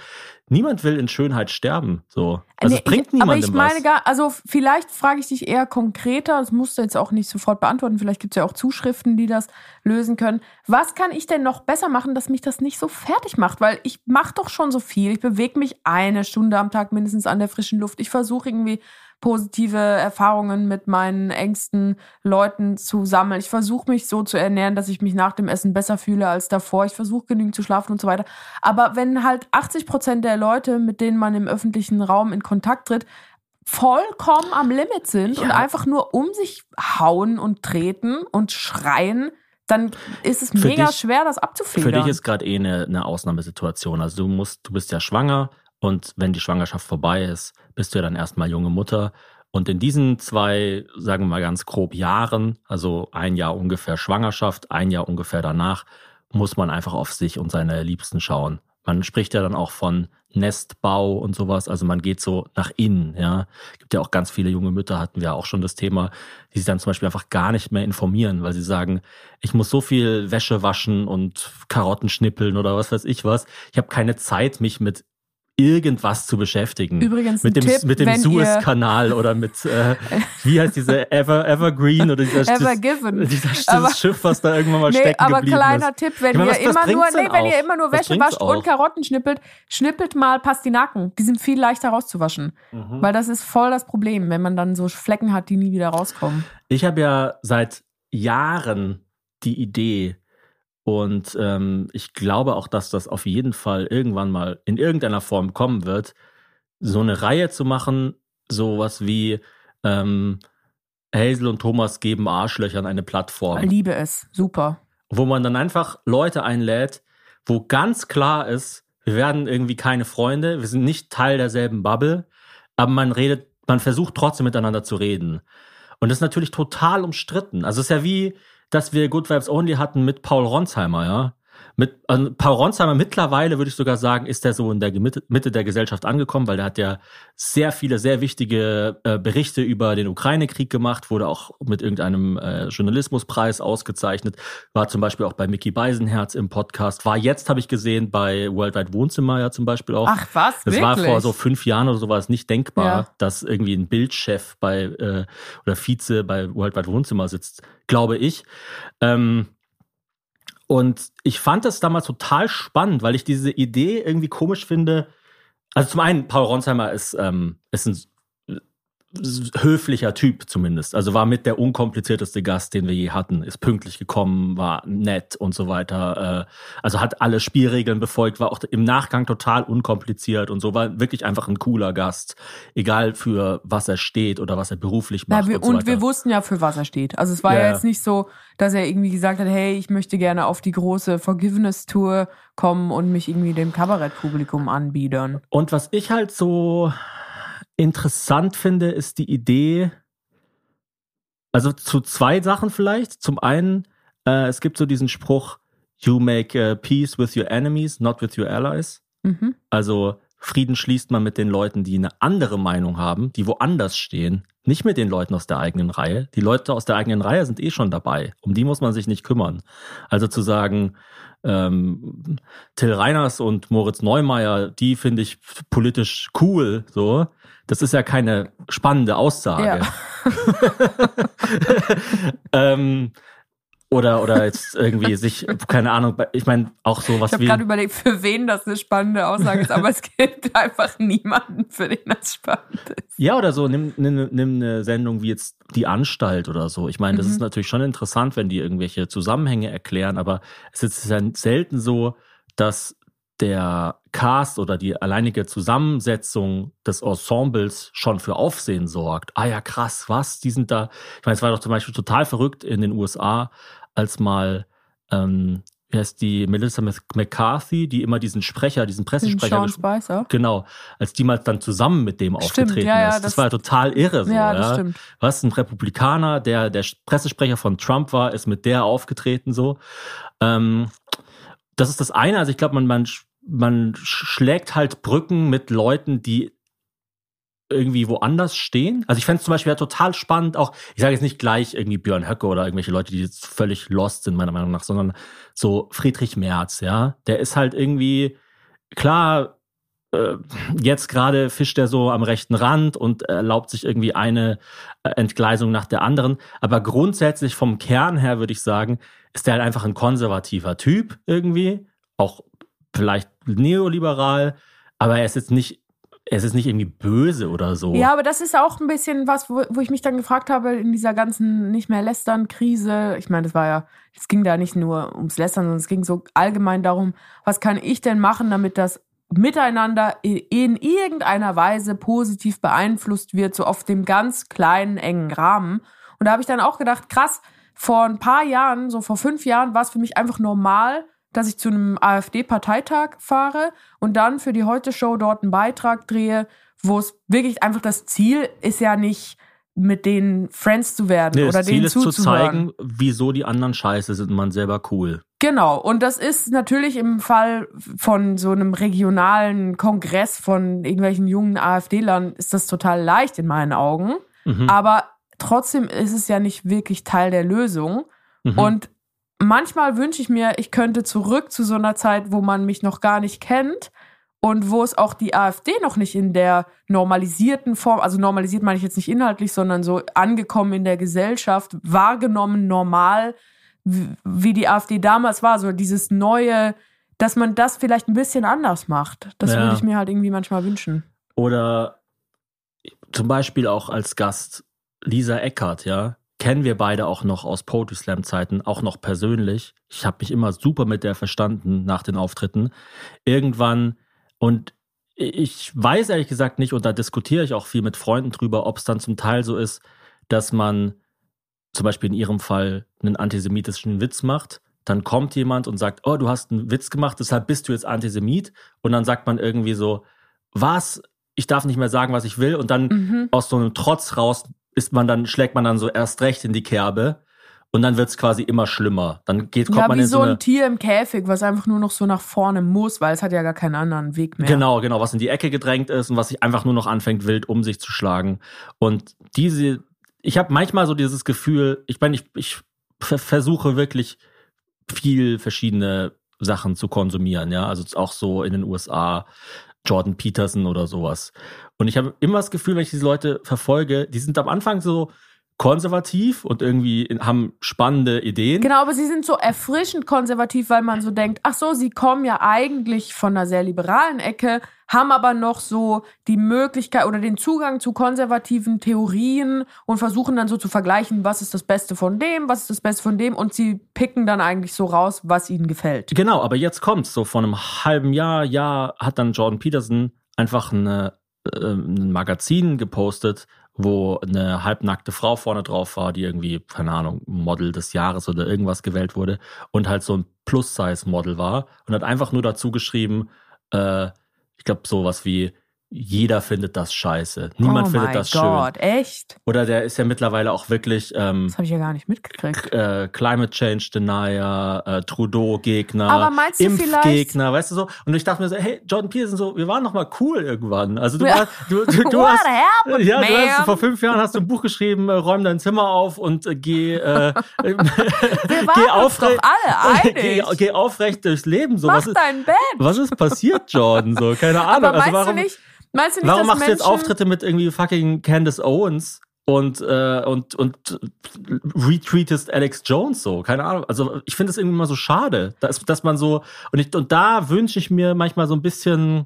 [SPEAKER 4] Niemand will in Schönheit sterben, so. Also nee, es bringt niemandem
[SPEAKER 2] Aber ich meine gar, also vielleicht frage ich dich eher konkreter, das musst du jetzt auch nicht sofort beantworten, vielleicht gibt es ja auch Zuschriften, die das lösen können. Was kann ich denn noch besser machen, dass mich das nicht so fertig macht? Weil ich mache doch schon so viel, ich bewege mich eine Stunde am Tag mindestens an der frischen Luft, ich versuche irgendwie positive Erfahrungen mit meinen engsten Leuten zu sammeln. Ich versuche mich so zu ernähren, dass ich mich nach dem Essen besser fühle als davor. Ich versuche genügend zu schlafen und so weiter. Aber wenn halt 80 Prozent der Leute, mit denen man im öffentlichen Raum in Kontakt tritt, vollkommen am Limit sind ja. und einfach nur um sich hauen und treten und schreien, dann ist es mega dich, schwer, das abzufedern.
[SPEAKER 4] Für dich ist gerade eh eine, eine Ausnahmesituation. Also du musst, du bist ja schwanger Und wenn die Schwangerschaft vorbei ist, bist du ja dann erstmal junge Mutter. Und in diesen zwei, sagen wir mal ganz grob Jahren, also ein Jahr ungefähr Schwangerschaft, ein Jahr ungefähr danach, muss man einfach auf sich und seine Liebsten schauen. Man spricht ja dann auch von Nestbau und sowas. Also man geht so nach innen, ja. Gibt ja auch ganz viele junge Mütter, hatten wir auch schon das Thema, die sich dann zum Beispiel einfach gar nicht mehr informieren, weil sie sagen, ich muss so viel Wäsche waschen und Karotten schnippeln oder was weiß ich was. Ich habe keine Zeit, mich mit irgendwas zu beschäftigen.
[SPEAKER 2] Übrigens
[SPEAKER 4] mit dem,
[SPEAKER 2] Tipp,
[SPEAKER 4] mit dem Suezkanal oder mit, äh, wie heißt diese Ever, Evergreen oder dieser,
[SPEAKER 2] Evergiven.
[SPEAKER 4] dieser dieses aber, Schiff, was da irgendwann mal nee, stecken
[SPEAKER 2] aber
[SPEAKER 4] geblieben
[SPEAKER 2] kleiner
[SPEAKER 4] ist.
[SPEAKER 2] Tipp, wenn meine, ihr immer nur, nee, wenn ihr immer nur Wäsche wascht auch? und Karotten schnippelt, schnippelt mal Pastinaken. Die sind viel leichter rauszuwaschen. Mhm. Weil das ist voll das Problem, wenn man dann so Flecken hat, die nie wieder rauskommen.
[SPEAKER 4] Ich habe ja seit Jahren die Idee, und ähm, ich glaube auch, dass das auf jeden Fall irgendwann mal in irgendeiner Form kommen wird, so eine Reihe zu machen, sowas wie ähm, Hazel und Thomas geben Arschlöchern eine Plattform.
[SPEAKER 2] Ich liebe es, super.
[SPEAKER 4] Wo man dann einfach Leute einlädt, wo ganz klar ist, wir werden irgendwie keine Freunde, wir sind nicht Teil derselben Bubble, aber man redet, man versucht trotzdem miteinander zu reden. Und das ist natürlich total umstritten. Also es ist ja wie, dass wir Good Vibes Only hatten mit Paul Ronsheimer, ja. Mit also Paul Ronsheimer mittlerweile würde ich sogar sagen, ist er so in der Mitte, Mitte der Gesellschaft angekommen, weil der hat ja sehr viele, sehr wichtige äh, Berichte über den Ukraine-Krieg gemacht, wurde auch mit irgendeinem äh, Journalismuspreis ausgezeichnet, war zum Beispiel auch bei Mickey Beisenherz im Podcast, war jetzt, habe ich gesehen, bei Worldwide Wohnzimmer ja zum Beispiel auch.
[SPEAKER 2] Ach was,
[SPEAKER 4] Das
[SPEAKER 2] wirklich?
[SPEAKER 4] war vor so fünf Jahren oder so war es nicht denkbar, ja. dass irgendwie ein Bildchef bei äh, oder Vize bei Worldwide Wohnzimmer sitzt, glaube ich. Ähm, und ich fand das damals total spannend, weil ich diese Idee irgendwie komisch finde. Also zum einen, Paul Ronsheimer ist, ähm, ist ein höflicher Typ zumindest. Also war mit der unkomplizierteste Gast, den wir je hatten. Ist pünktlich gekommen, war nett und so weiter. Äh, also hat alle Spielregeln befolgt, war auch im Nachgang total unkompliziert und so. War wirklich einfach ein cooler Gast. Egal für was er steht oder was er beruflich macht.
[SPEAKER 2] Ja, wir,
[SPEAKER 4] und, so
[SPEAKER 2] und wir wussten ja, für was er steht. Also es war ja, ja jetzt nicht so, dass er irgendwie gesagt hat, hey, ich möchte gerne auf die große Forgiveness-Tour kommen und mich irgendwie dem Kabarettpublikum anbiedern.
[SPEAKER 4] Und was ich halt so interessant finde, ist die Idee, also zu zwei Sachen vielleicht. Zum einen, äh, es gibt so diesen Spruch, you make uh, peace with your enemies, not with your allies. Mhm. Also Frieden schließt man mit den Leuten, die eine andere Meinung haben, die woanders stehen, nicht mit den Leuten aus der eigenen Reihe. Die Leute aus der eigenen Reihe sind eh schon dabei. Um die muss man sich nicht kümmern. Also zu sagen, ähm, Till Reiners und Moritz Neumeier, die finde ich politisch cool, so. Das ist ja keine spannende Aussage. Ja. ähm, oder, oder jetzt irgendwie sich, keine Ahnung, ich meine, auch sowas
[SPEAKER 2] ich
[SPEAKER 4] wie.
[SPEAKER 2] Ich habe gerade überlegt, für wen das eine spannende Aussage ist, aber es gibt einfach niemanden, für den das spannend ist.
[SPEAKER 4] Ja, oder so, nimm, nimm, nimm eine Sendung wie jetzt Die Anstalt oder so. Ich meine, das mhm. ist natürlich schon interessant, wenn die irgendwelche Zusammenhänge erklären, aber es ist ja selten so, dass der Cast oder die alleinige Zusammensetzung des Ensembles schon für Aufsehen sorgt. Ah ja, krass, was? Die sind da. Ich meine, es war doch zum Beispiel total verrückt in den USA, als mal, ähm, wie heißt die, Melissa McCarthy, die immer diesen Sprecher, diesen Pressesprecher.
[SPEAKER 2] Sean Spicer.
[SPEAKER 4] Genau. Als die mal dann zusammen mit dem stimmt, aufgetreten ja, ja, ist. Das, das, war ja total irre so. Ja, das ja. stimmt. Was, ein Republikaner, der der Pressesprecher von Trump war, ist mit der aufgetreten so. Ähm, das ist das eine. Also ich glaube, man, man man schlägt halt Brücken mit Leuten, die irgendwie woanders stehen. Also ich fände es zum Beispiel ja total spannend, auch, ich sage jetzt nicht gleich irgendwie Björn Höcke oder irgendwelche Leute, die jetzt völlig lost sind, meiner Meinung nach, sondern so Friedrich Merz, ja. Der ist halt irgendwie, klar, äh, jetzt gerade fischt er so am rechten Rand und erlaubt sich irgendwie eine äh, Entgleisung nach der anderen. Aber grundsätzlich vom Kern her würde ich sagen, ist der halt einfach ein konservativer Typ irgendwie. Auch vielleicht neoliberal, aber er ist jetzt nicht es ist nicht irgendwie böse oder so.
[SPEAKER 2] Ja, aber das ist auch ein bisschen was, wo, wo ich mich dann gefragt habe, in dieser ganzen nicht mehr Lästern-Krise. Ich meine, das war ja, es ging da nicht nur ums Lästern, sondern es ging so allgemein darum, was kann ich denn machen, damit das Miteinander in irgendeiner Weise positiv beeinflusst wird, so auf dem ganz kleinen, engen Rahmen. Und da habe ich dann auch gedacht, krass, vor ein paar Jahren, so vor fünf Jahren, war es für mich einfach normal, dass ich zu einem AfD-Parteitag fahre und dann für die Heute-Show dort einen Beitrag drehe, wo es wirklich einfach das Ziel ist ja nicht, mit denen Friends zu werden
[SPEAKER 4] Nee,
[SPEAKER 2] oder
[SPEAKER 4] das Ziel
[SPEAKER 2] denen
[SPEAKER 4] ist zu zeigen, wieso die anderen scheiße sind und man selber cool.
[SPEAKER 2] Genau, und das ist natürlich im Fall von so einem regionalen Kongress von irgendwelchen jungen AfD-Lern, ist das total leicht in meinen Augen.
[SPEAKER 4] Mhm.
[SPEAKER 2] Aber trotzdem ist es ja nicht wirklich Teil der Lösung.
[SPEAKER 4] Mhm.
[SPEAKER 2] Und manchmal wünsche ich mir, ich könnte zurück zu so einer Zeit, wo man mich noch gar nicht kennt und wo es auch die AfD noch nicht in der normalisierten Form, also normalisiert meine ich jetzt nicht inhaltlich, sondern so angekommen in der Gesellschaft, wahrgenommen normal, wie die AfD damals war, so dieses neue, dass man das vielleicht ein bisschen anders macht. Das
[SPEAKER 4] Ja.
[SPEAKER 2] würde ich mir halt irgendwie manchmal wünschen.
[SPEAKER 4] Oder zum Beispiel auch als Gast Lisa Eckert, ja. Kennen wir beide auch noch aus Poetry Slam Zeiten, auch noch persönlich. Ich habe mich immer super mit der verstanden nach den Auftritten. Irgendwann, und ich weiß ehrlich gesagt nicht, und da diskutiere ich auch viel mit Freunden drüber, ob es dann zum Teil so ist, dass man zum Beispiel in ihrem Fall einen antisemitischen Witz macht. Dann kommt jemand und sagt, oh, du hast einen Witz gemacht, deshalb bist du jetzt Antisemit. Und dann sagt man irgendwie so, was? Ich darf nicht mehr sagen, was ich will. Und dann
[SPEAKER 2] Mhm.
[SPEAKER 4] aus so einem Trotz raus ist man dann, schlägt man dann so erst recht in die Kerbe. Und dann wird es quasi immer schlimmer. Dann geht, kommt
[SPEAKER 2] Ja,
[SPEAKER 4] man
[SPEAKER 2] wie
[SPEAKER 4] in
[SPEAKER 2] so
[SPEAKER 4] so
[SPEAKER 2] ein Tier im Käfig, was einfach nur noch so nach vorne muss, weil es hat ja gar keinen anderen Weg mehr.
[SPEAKER 4] Genau, genau, was in die Ecke gedrängt ist und was sich einfach nur noch anfängt, wild um sich zu schlagen. Und diese, ich habe manchmal so dieses Gefühl, ich meine, ich, ich ver- versuche wirklich viel verschiedene Sachen zu konsumieren, ja, also auch so in den USA, Jordan Peterson oder sowas. Und ich habe immer das Gefühl, wenn ich diese Leute verfolge, die sind am Anfang so konservativ und irgendwie haben spannende Ideen.
[SPEAKER 2] Genau, aber sie sind so erfrischend konservativ, weil man so denkt, ach so, sie kommen ja eigentlich von einer sehr liberalen Ecke, haben aber noch so die Möglichkeit oder den Zugang zu konservativen Theorien und versuchen dann so zu vergleichen, was ist das Beste von dem, was ist das Beste von dem und sie picken dann eigentlich so raus, was ihnen gefällt.
[SPEAKER 4] Genau, aber jetzt kommt's. So vor einem halben Jahr, Jahr hat dann Jordan Peterson einfach eine, äh, ein Magazin gepostet, wo eine halbnackte Frau vorne drauf war, die irgendwie, keine Ahnung, Model des Jahres oder irgendwas gewählt wurde und halt so ein Plus-Size-Model war und hat einfach nur dazu geschrieben, äh, ich glaube, sowas wie jeder findet das scheiße. Niemand
[SPEAKER 2] oh
[SPEAKER 4] findet das
[SPEAKER 2] Gott,
[SPEAKER 4] schön.
[SPEAKER 2] echt?
[SPEAKER 4] Oder der ist ja mittlerweile auch wirklich ähm,
[SPEAKER 2] Das habe ich ja gar nicht mitgekriegt.
[SPEAKER 4] äh, Climate Change Denier, äh, Trudeau-Gegner, Impfgegner, weißt du so? Und ich dachte mir so, hey, Jordan Peterson, so, wir waren noch mal cool irgendwann. Also du,
[SPEAKER 2] Ja.
[SPEAKER 4] war, du, du, du hast,
[SPEAKER 2] happened,
[SPEAKER 4] ja, du hast vor fünf Jahren hast du ein Buch geschrieben, äh, räum dein Zimmer auf und äh, geh, äh,
[SPEAKER 2] Wir
[SPEAKER 4] geh,
[SPEAKER 2] doch alle
[SPEAKER 4] geh,
[SPEAKER 2] einig.
[SPEAKER 4] geh aufrecht durchs Leben. So,
[SPEAKER 2] Mach
[SPEAKER 4] was ist,
[SPEAKER 2] dein Bett.
[SPEAKER 4] was ist passiert, Jordan? So, keine Ahnung.
[SPEAKER 2] Aber
[SPEAKER 4] also warum,
[SPEAKER 2] du nicht, meinst du nicht,
[SPEAKER 4] Warum machst du jetzt Auftritte mit irgendwie fucking Candace Owens und, äh, und, und retweetest Alex Jones so? Keine Ahnung. Also ich finde es irgendwie immer so schade, dass, dass man so, und, ich, und da wünsche ich mir manchmal so ein bisschen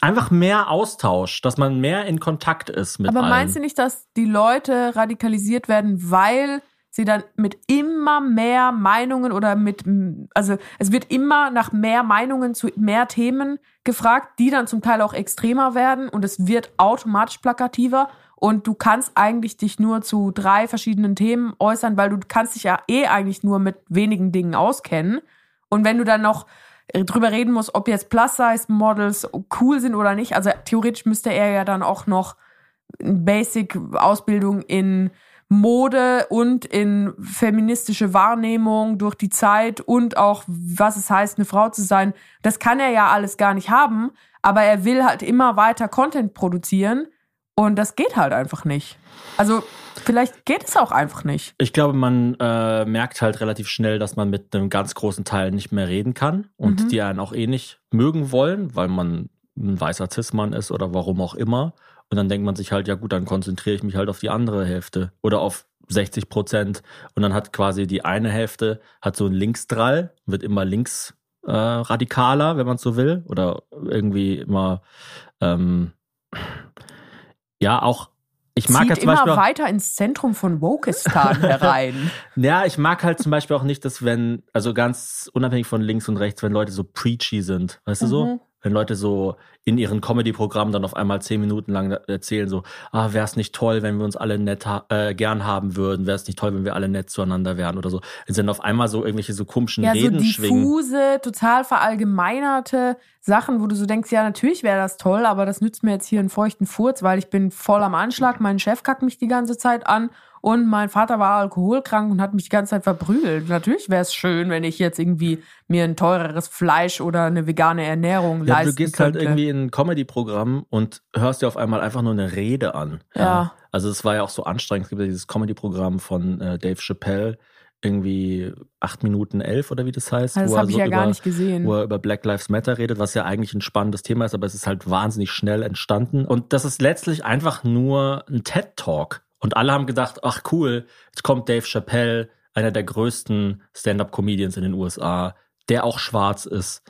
[SPEAKER 4] einfach mehr Austausch, dass man mehr in Kontakt ist mit
[SPEAKER 2] Aber
[SPEAKER 4] allen.
[SPEAKER 2] meinst du nicht, dass die Leute radikalisiert werden, weil sie dann mit immer mehr Meinungen oder mit, also es wird immer nach mehr Meinungen zu mehr Themen gefragt, die dann zum Teil auch extremer werden und es wird automatisch plakativer und du kannst eigentlich dich nur zu drei verschiedenen Themen äußern, weil du kannst dich ja eh eigentlich nur mit wenigen Dingen auskennen. Und wenn du dann noch drüber reden musst, ob jetzt Plus-Size-Models cool sind oder nicht, also theoretisch müsste er ja dann auch noch Basic-Ausbildung in Mode und in feministische Wahrnehmung durch die Zeit und auch, was es heißt, eine Frau zu sein. Das kann er ja alles gar nicht haben, aber er will halt immer weiter Content produzieren und das geht halt einfach nicht. Also vielleicht geht es auch einfach nicht.
[SPEAKER 4] Ich glaube, man äh, merkt halt relativ schnell, dass man mit einem ganz großen Teil nicht mehr reden kann und
[SPEAKER 2] Mhm.
[SPEAKER 4] die einen auch eh nicht mögen wollen, weil man ein weißer Cis-Mann ist oder warum auch immer. Und dann denkt man sich halt, ja gut, dann konzentriere ich mich halt auf die andere Hälfte oder auf 60 Prozent. Und dann hat quasi die eine Hälfte hat so ein Linksdrall, wird immer links äh, radikaler, wenn man so will. Oder irgendwie immer, ähm, ja, auch, ich mag
[SPEAKER 2] Zieht
[SPEAKER 4] ja zum
[SPEAKER 2] immer
[SPEAKER 4] Beispiel auch,
[SPEAKER 2] weiter ins Zentrum von Wokistan herein.
[SPEAKER 4] ja, ich mag halt zum Beispiel auch nicht, dass wenn, also ganz unabhängig von links und rechts, wenn Leute so preachy sind, weißt du so?
[SPEAKER 2] Mhm.
[SPEAKER 4] wenn Leute so in ihren Comedy-Programmen dann auf einmal zehn Minuten lang erzählen, so, ah, wäre es nicht toll, wenn wir uns alle nett ha äh, gern haben würden, wäre es nicht toll, wenn wir alle nett zueinander wären oder so. Es sind auf einmal so irgendwelche so komischen
[SPEAKER 2] ja,
[SPEAKER 4] Reden
[SPEAKER 2] so
[SPEAKER 4] schwingen.
[SPEAKER 2] diffuse, total verallgemeinerte Sachen, wo du so denkst, ja, natürlich wäre das toll, aber das nützt mir jetzt hier einen feuchten Furz, weil ich bin voll am Anschlag, mein Chef kackt mich die ganze Zeit an und mein Vater war alkoholkrank und hat mich die ganze Zeit verprügelt. Natürlich wäre es schön, wenn ich jetzt irgendwie mir ein teureres Fleisch oder eine vegane Ernährung
[SPEAKER 4] Ja,
[SPEAKER 2] leisten
[SPEAKER 4] du gehst
[SPEAKER 2] könnte.
[SPEAKER 4] halt irgendwie in ein Comedy-Programm und hörst dir auf einmal einfach nur eine Rede an.
[SPEAKER 2] Ja.
[SPEAKER 4] Also es war ja auch so anstrengend. Es gibt ja dieses Comedy-Programm von äh, Dave Chappelle, irgendwie acht Minuten elf oder wie das heißt.
[SPEAKER 2] Das
[SPEAKER 4] wo er
[SPEAKER 2] habe ich
[SPEAKER 4] so
[SPEAKER 2] ja gar
[SPEAKER 4] über,
[SPEAKER 2] nicht gesehen.
[SPEAKER 4] Wo er über Black Lives Matter redet, was ja eigentlich ein spannendes Thema ist, aber es ist halt wahnsinnig schnell entstanden. Und das ist letztlich einfach nur ein TED-Talk. Und alle haben gedacht, ach cool, jetzt kommt Dave Chappelle, einer der größten Stand-up-Comedians in den USA, der auch schwarz ist,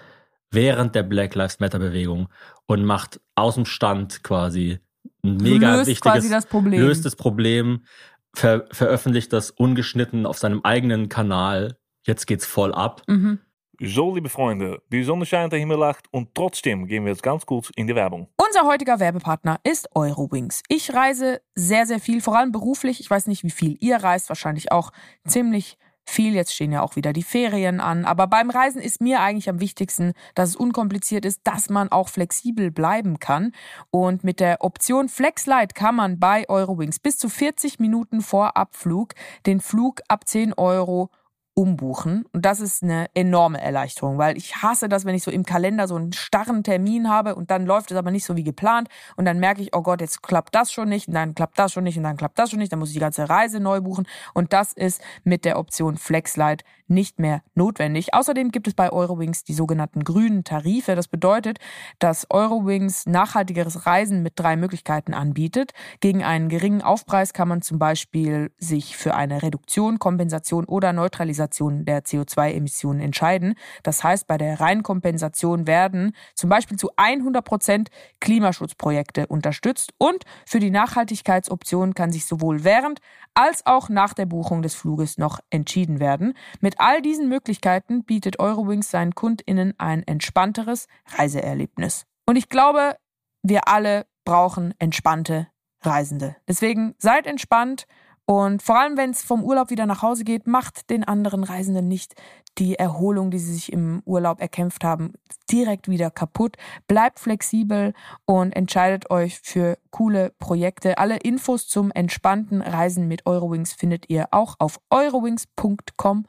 [SPEAKER 4] während der Black Lives Matter-Bewegung und macht aus dem Stand quasi ein mega
[SPEAKER 2] löst
[SPEAKER 4] wichtiges,
[SPEAKER 2] das Problem.
[SPEAKER 4] löst das Problem, ver veröffentlicht das ungeschnitten auf seinem eigenen Kanal. Jetzt geht's voll ab.
[SPEAKER 2] Mhm.
[SPEAKER 5] So, liebe Freunde, die Sonne scheint, der Himmel lacht und trotzdem gehen wir jetzt ganz kurz in die Werbung.
[SPEAKER 2] Unser heutiger Werbepartner ist Eurowings. Ich reise sehr, sehr viel, vor allem beruflich. Ich weiß nicht, wie viel ihr reist, wahrscheinlich auch ziemlich viel. Jetzt stehen ja auch wieder die Ferien an. Aber beim Reisen ist mir eigentlich am wichtigsten, dass es unkompliziert ist, dass man auch flexibel bleiben kann. Und mit der Option FlexLight kann man bei Eurowings bis zu 40 Minuten vor Abflug den Flug ab 10 Euro umbuchen. Und das ist eine enorme Erleichterung, weil ich hasse das, wenn ich so im Kalender so einen starren Termin habe und dann läuft es aber nicht so wie geplant. Und dann merke ich, oh Gott, jetzt klappt das schon nicht und dann klappt das schon nicht und dann klappt das schon nicht, dann muss ich die ganze Reise neu buchen. Und das ist mit der Option FlexLight nicht mehr notwendig. Außerdem gibt es bei Eurowings die sogenannten grünen Tarife. Das bedeutet, dass Eurowings nachhaltigeres Reisen mit drei Möglichkeiten anbietet. Gegen einen geringen Aufpreis kann man zum Beispiel sich für eine Reduktion, Kompensation oder Neutralisation der CO2-Emissionen entscheiden. Das heißt, bei der Reinkompensation werden zum Beispiel zu 100 Prozent Klimaschutzprojekte unterstützt und für die Nachhaltigkeitsoption kann sich sowohl während als auch nach der Buchung des Fluges noch entschieden werden. Mit all diesen Möglichkeiten bietet Eurowings seinen KundInnen ein entspannteres Reiseerlebnis. Und ich glaube, wir alle brauchen entspannte Reisende. Deswegen seid entspannt und vor allem, wenn es vom Urlaub wieder nach Hause geht, macht den anderen Reisenden nicht die Erholung, die sie sich im Urlaub erkämpft haben, direkt wieder kaputt. Bleibt flexibel und entscheidet euch für coole Projekte. Alle Infos zum entspannten Reisen mit Eurowings findet ihr auch auf eurowings.com.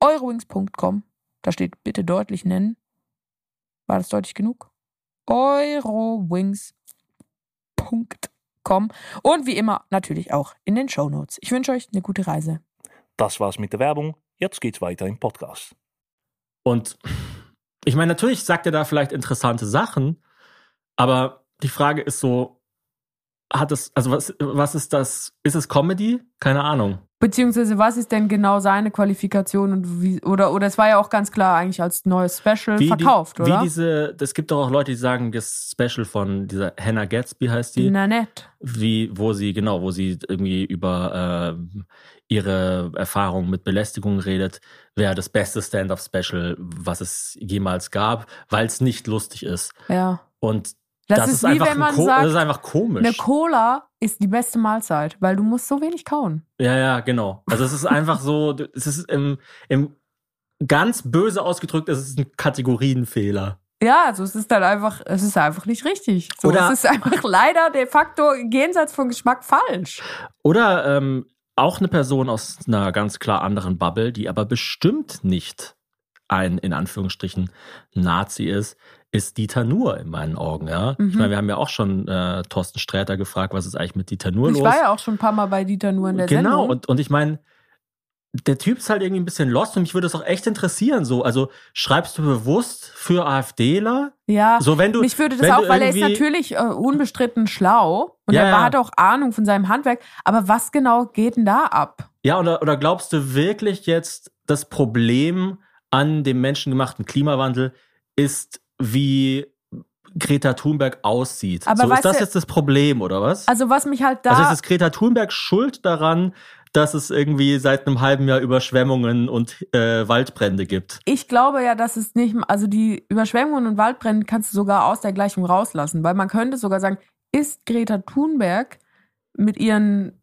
[SPEAKER 2] Eurowings.com. Da steht bitte deutlich nennen. War das deutlich genug? Eurowings.com. Und wie immer natürlich auch in den Show Notes. Ich wünsche euch eine gute Reise.
[SPEAKER 5] Das war's mit der Werbung. Jetzt geht's weiter im Podcast.
[SPEAKER 4] Und ich meine, natürlich sagt er da vielleicht interessante Sachen, aber die Frage ist so, hat es, also was, was ist das? Ist es Comedy? Keine Ahnung.
[SPEAKER 2] Beziehungsweise, was ist denn genau seine Qualifikation und wie, oder, oder es war ja auch ganz klar eigentlich als neues Special
[SPEAKER 4] Wie
[SPEAKER 2] verkauft,
[SPEAKER 4] die,
[SPEAKER 2] oder?
[SPEAKER 4] Wie diese, es gibt doch auch Leute, die sagen, das Special von dieser Hannah Gatsby heißt die.
[SPEAKER 2] Na nett.
[SPEAKER 4] wie, wo sie, genau, wo sie irgendwie über äh, ihre Erfahrung mit Belästigung redet, wäre das beste Stand-up-Special, was es jemals gab, weil es nicht lustig ist.
[SPEAKER 2] Ja.
[SPEAKER 4] Und
[SPEAKER 2] Das,
[SPEAKER 4] das,
[SPEAKER 2] ist,
[SPEAKER 4] ist,
[SPEAKER 2] wie
[SPEAKER 4] einfach
[SPEAKER 2] wenn man sagt,
[SPEAKER 4] das ist einfach komisch.
[SPEAKER 2] eine Cola ist die beste Mahlzeit, weil du musst so wenig kauen.
[SPEAKER 4] ja, ja, genau. Also es ist einfach so, es ist im, im ganz böse ausgedrückt, es ist ein Kategorienfehler.
[SPEAKER 2] Ja, also es ist dann einfach, es ist einfach nicht richtig. So,
[SPEAKER 4] Oder-
[SPEAKER 2] es ist einfach leider de facto jenseits von Geschmack falsch.
[SPEAKER 4] Oder ähm, auch eine Person aus einer ganz klar anderen Bubble, die aber bestimmt nicht ein, in Anführungsstrichen, Nazi ist, ist Dieter Nuhr in meinen Augen, ja.
[SPEAKER 2] Mhm.
[SPEAKER 4] Ich meine, wir haben ja auch schon äh, Thorsten Sträter gefragt, was ist eigentlich mit Dieter Nuhr
[SPEAKER 2] Ich
[SPEAKER 4] los?
[SPEAKER 2] war ja auch schon ein paar Mal bei Dieter nur in der
[SPEAKER 4] genau,
[SPEAKER 2] Sendung.
[SPEAKER 4] und, und ich meine, der Typ ist halt irgendwie ein bisschen lost und mich würde es auch echt interessieren, so. Also schreibst du bewusst für AfDler?
[SPEAKER 2] ja,
[SPEAKER 4] So, wenn du.
[SPEAKER 2] mich würde das auch, weil er ist natürlich äh, unbestritten schlau und
[SPEAKER 4] Ja,
[SPEAKER 2] er hat auch Ahnung von seinem Handwerk. Aber was genau geht denn da ab?
[SPEAKER 4] Ja, oder, oder glaubst du wirklich jetzt, das Problem an dem menschengemachten Klimawandel ist, wie Greta Thunberg aussieht?
[SPEAKER 2] Aber
[SPEAKER 4] so ist das jetzt das Problem, oder was?
[SPEAKER 2] Also was mich halt da
[SPEAKER 4] also ist es Greta Thunberg schuld daran, dass es irgendwie seit einem halben Jahr Überschwemmungen und äh, Waldbrände gibt.
[SPEAKER 2] Ich glaube ja, dass es nicht, also die Überschwemmungen und Waldbrände kannst du sogar aus der Gleichung rauslassen, weil man könnte sogar sagen, ist Greta Thunberg mit ihren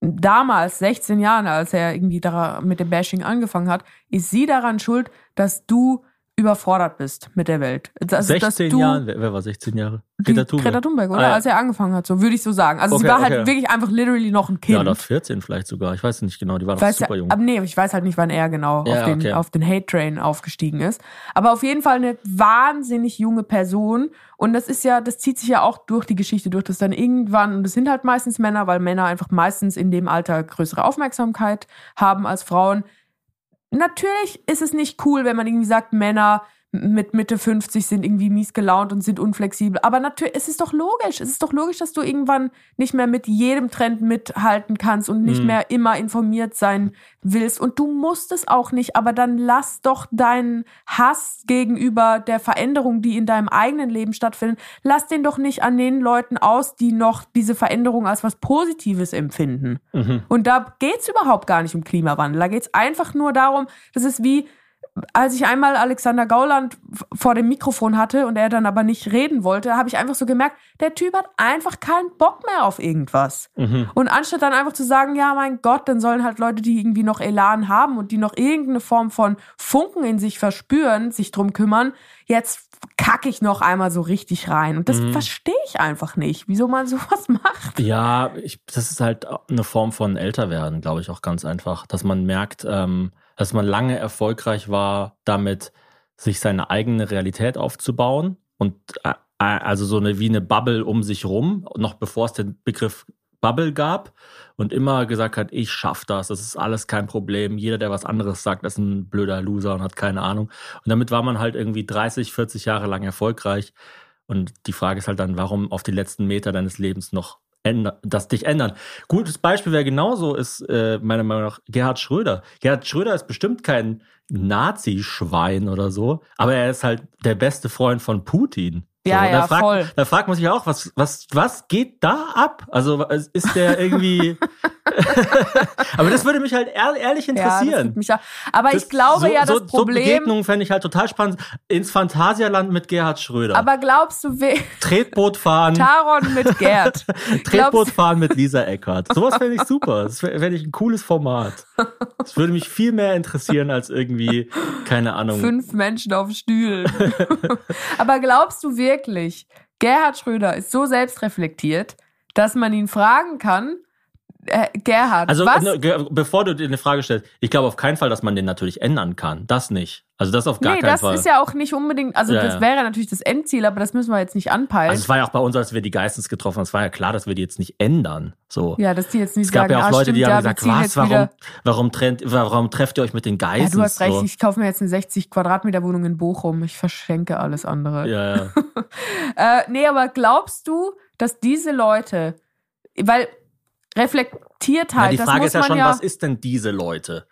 [SPEAKER 2] damals 16 Jahren, als er irgendwie da mit dem Bashing angefangen hat, ist sie daran schuld, dass du überfordert bist mit der Welt.
[SPEAKER 4] Also, 16 Jahre? Wer, wer, war 16 Jahre?
[SPEAKER 2] Greta Thunberg. Greta Thunberg, oder? Ah, ja. Als er angefangen hat, so würde ich so sagen. Also okay, sie war halt okay. wirklich einfach literally noch ein Kind.
[SPEAKER 4] Ja, oder 14 vielleicht sogar. Ich weiß nicht genau, die war noch super jung.
[SPEAKER 2] Aber nee, ich weiß halt nicht, wann er genau ja, auf, den, okay. auf den Hate-Train aufgestiegen ist. Aber auf jeden Fall eine wahnsinnig junge Person. Und das ist ja, das zieht sich ja auch durch die Geschichte durch, dass dann irgendwann, und das sind halt meistens Männer, weil Männer einfach meistens in dem Alter größere Aufmerksamkeit haben als Frauen, natürlich ist es nicht cool, wenn man irgendwie sagt, Männer mit Mitte 50 sind irgendwie mies gelaunt und sind unflexibel. Aber natürlich, es ist doch logisch. Es ist doch logisch, dass du irgendwann nicht mehr mit jedem Trend mithalten kannst und nicht mhm. mehr immer informiert sein willst. Und du musst es auch nicht. Aber dann lass doch deinen Hass gegenüber der Veränderung, die in deinem eigenen Leben stattfindet, lass den doch nicht an den Leuten aus, die noch diese Veränderung als was Positives empfinden. Mhm. Und da geht's überhaupt gar nicht um Klimawandel. Da geht's einfach nur darum, das ist wie, als ich einmal Alexander Gauland vor dem Mikrofon hatte und er dann aber nicht reden wollte, habe ich einfach so gemerkt, der Typ hat einfach keinen Bock mehr auf irgendwas. Mhm. Und anstatt dann einfach zu sagen, ja, mein Gott, dann sollen halt Leute, die irgendwie noch Elan haben und die noch irgendeine Form von Funken in sich verspüren, sich drum kümmern, jetzt kacke ich noch einmal so richtig rein. Und das mhm. verstehe ich einfach nicht, wieso man sowas macht.
[SPEAKER 4] Ja, ich, das ist halt eine Form von Älterwerden, glaube ich, auch ganz einfach, dass man merkt, ähm, dass man lange erfolgreich war, damit sich seine eigene Realität aufzubauen und äh, also so eine wie eine Bubble um sich rum, noch bevor es den Begriff Bubble gab und immer gesagt hat, ich schaff das, das ist alles kein Problem. Jeder, der was anderes sagt, ist ein blöder Loser und hat keine Ahnung. Und damit war man halt irgendwie 30, 40 Jahre lang erfolgreich. Und die Frage ist halt dann, warum auf die letzten Meter deines Lebens noch das dich ändern. Gutes Beispiel wäre genauso ist äh, meiner Meinung nach Gerhard Schröder. Gerhard Schröder ist bestimmt kein Nazi-Schwein oder so, aber er ist halt der beste Freund von Putin.
[SPEAKER 2] Ja,
[SPEAKER 4] so,
[SPEAKER 2] ja,
[SPEAKER 4] da fragt,
[SPEAKER 2] voll.
[SPEAKER 4] Da fragt man sich auch, was, was, was geht da ab? Also ist der irgendwie. aber das würde mich halt ehrlich interessieren.
[SPEAKER 2] Ja, mich aber das, ich glaube so, ja, das
[SPEAKER 4] so,
[SPEAKER 2] Problem.
[SPEAKER 4] So Begegnungen fände ich halt total spannend. Ins Phantasialand mit Gerhard Schröder.
[SPEAKER 2] Aber glaubst du, we
[SPEAKER 4] Tretboot fahren.
[SPEAKER 2] Taron mit Gerd.
[SPEAKER 4] Tretboot fahren mit Lisa Eckert. Sowas fände ich super. Das fände ich ein cooles Format. Das würde mich viel mehr interessieren als irgendwie, keine Ahnung.
[SPEAKER 2] Fünf Menschen auf Stühlen. aber glaubst du wirklich, wirklich, Gerhard Schröder ist so selbstreflektiert, dass man ihn fragen kann, Gerhard,
[SPEAKER 4] also
[SPEAKER 2] was?
[SPEAKER 4] Ne, bevor du dir eine Frage stellst, ich glaube auf keinen Fall, dass man den natürlich ändern kann. Das nicht. Also das auf gar nee, keinen Fall.
[SPEAKER 2] Nee, das ist ja auch nicht unbedingt, also ja, das ja. wäre natürlich das Endziel, aber das müssen wir jetzt nicht anpeilen.
[SPEAKER 4] Also es war ja auch bei uns, als wir die Geistens getroffen haben, es war ja klar, dass wir die jetzt nicht ändern. So.
[SPEAKER 2] Ja, dass die jetzt nicht
[SPEAKER 4] Es gab
[SPEAKER 2] sagen,
[SPEAKER 4] ja auch
[SPEAKER 2] ah,
[SPEAKER 4] Leute, die
[SPEAKER 2] stimmt,
[SPEAKER 4] haben gesagt, was, warum, warum, trennt, warum trefft ihr euch mit den Geistens?
[SPEAKER 2] Ja, du hast recht,
[SPEAKER 4] so.
[SPEAKER 2] ich kaufe mir jetzt eine 60 Quadratmeter Wohnung in Bochum, ich verschenke alles andere.
[SPEAKER 4] Ja, ja.
[SPEAKER 2] äh, nee, aber glaubst du, dass diese Leute, weil Reflektiertheit.
[SPEAKER 4] Ja, die Frage
[SPEAKER 2] ist
[SPEAKER 4] ja schon,
[SPEAKER 2] ja
[SPEAKER 4] was ist denn diese Leute?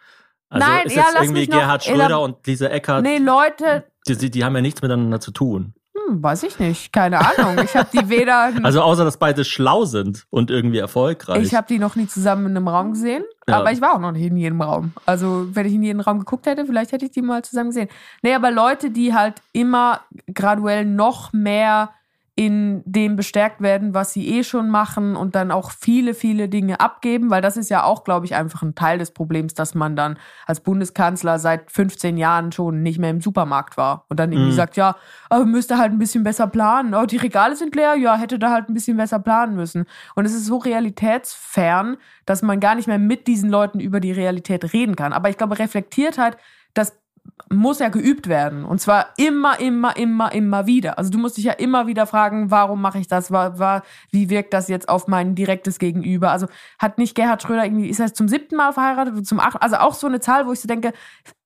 [SPEAKER 4] Also
[SPEAKER 2] Nein,
[SPEAKER 4] ist
[SPEAKER 2] ja,
[SPEAKER 4] jetzt
[SPEAKER 2] lass
[SPEAKER 4] irgendwie Gerhard Schröder und Lisa Eckert.
[SPEAKER 2] Nee, Leute.
[SPEAKER 4] Die, die haben ja nichts miteinander zu tun.
[SPEAKER 2] Hm, weiß ich nicht. Keine Ahnung. Ich habe die weder.
[SPEAKER 4] also außer, dass beide schlau sind und irgendwie erfolgreich.
[SPEAKER 2] Ich habe die noch nie zusammen in einem Raum gesehen. Ja. Aber ich war auch noch nicht in jedem Raum. Also, wenn ich in jeden Raum geguckt hätte, vielleicht hätte ich die mal zusammen gesehen. Nee, aber Leute, die halt immer graduell noch mehr in dem bestärkt werden, was sie eh schon machen und dann auch viele, viele Dinge abgeben, weil das ist ja auch, glaube ich, einfach ein Teil des Problems, dass man dann als Bundeskanzler seit 15 Jahren schon nicht mehr im Supermarkt war und dann irgendwie mhm. sagt, ja, aber müsste halt ein bisschen besser planen. Oh, die Regale sind leer, ja, hätte da halt ein bisschen besser planen müssen. Und es ist so realitätsfern, dass man gar nicht mehr mit diesen Leuten über die Realität reden kann. Aber ich glaube, reflektiert halt, dass muss ja geübt werden. Und zwar immer, immer, immer, immer wieder. Also du musst dich ja immer wieder fragen, warum mache ich das? War, war, wie wirkt das jetzt auf mein direktes Gegenüber? Also hat nicht Gerhard Schröder irgendwie, ist er zum siebten Mal verheiratet oder zum achten? Also auch so eine Zahl, wo ich so denke,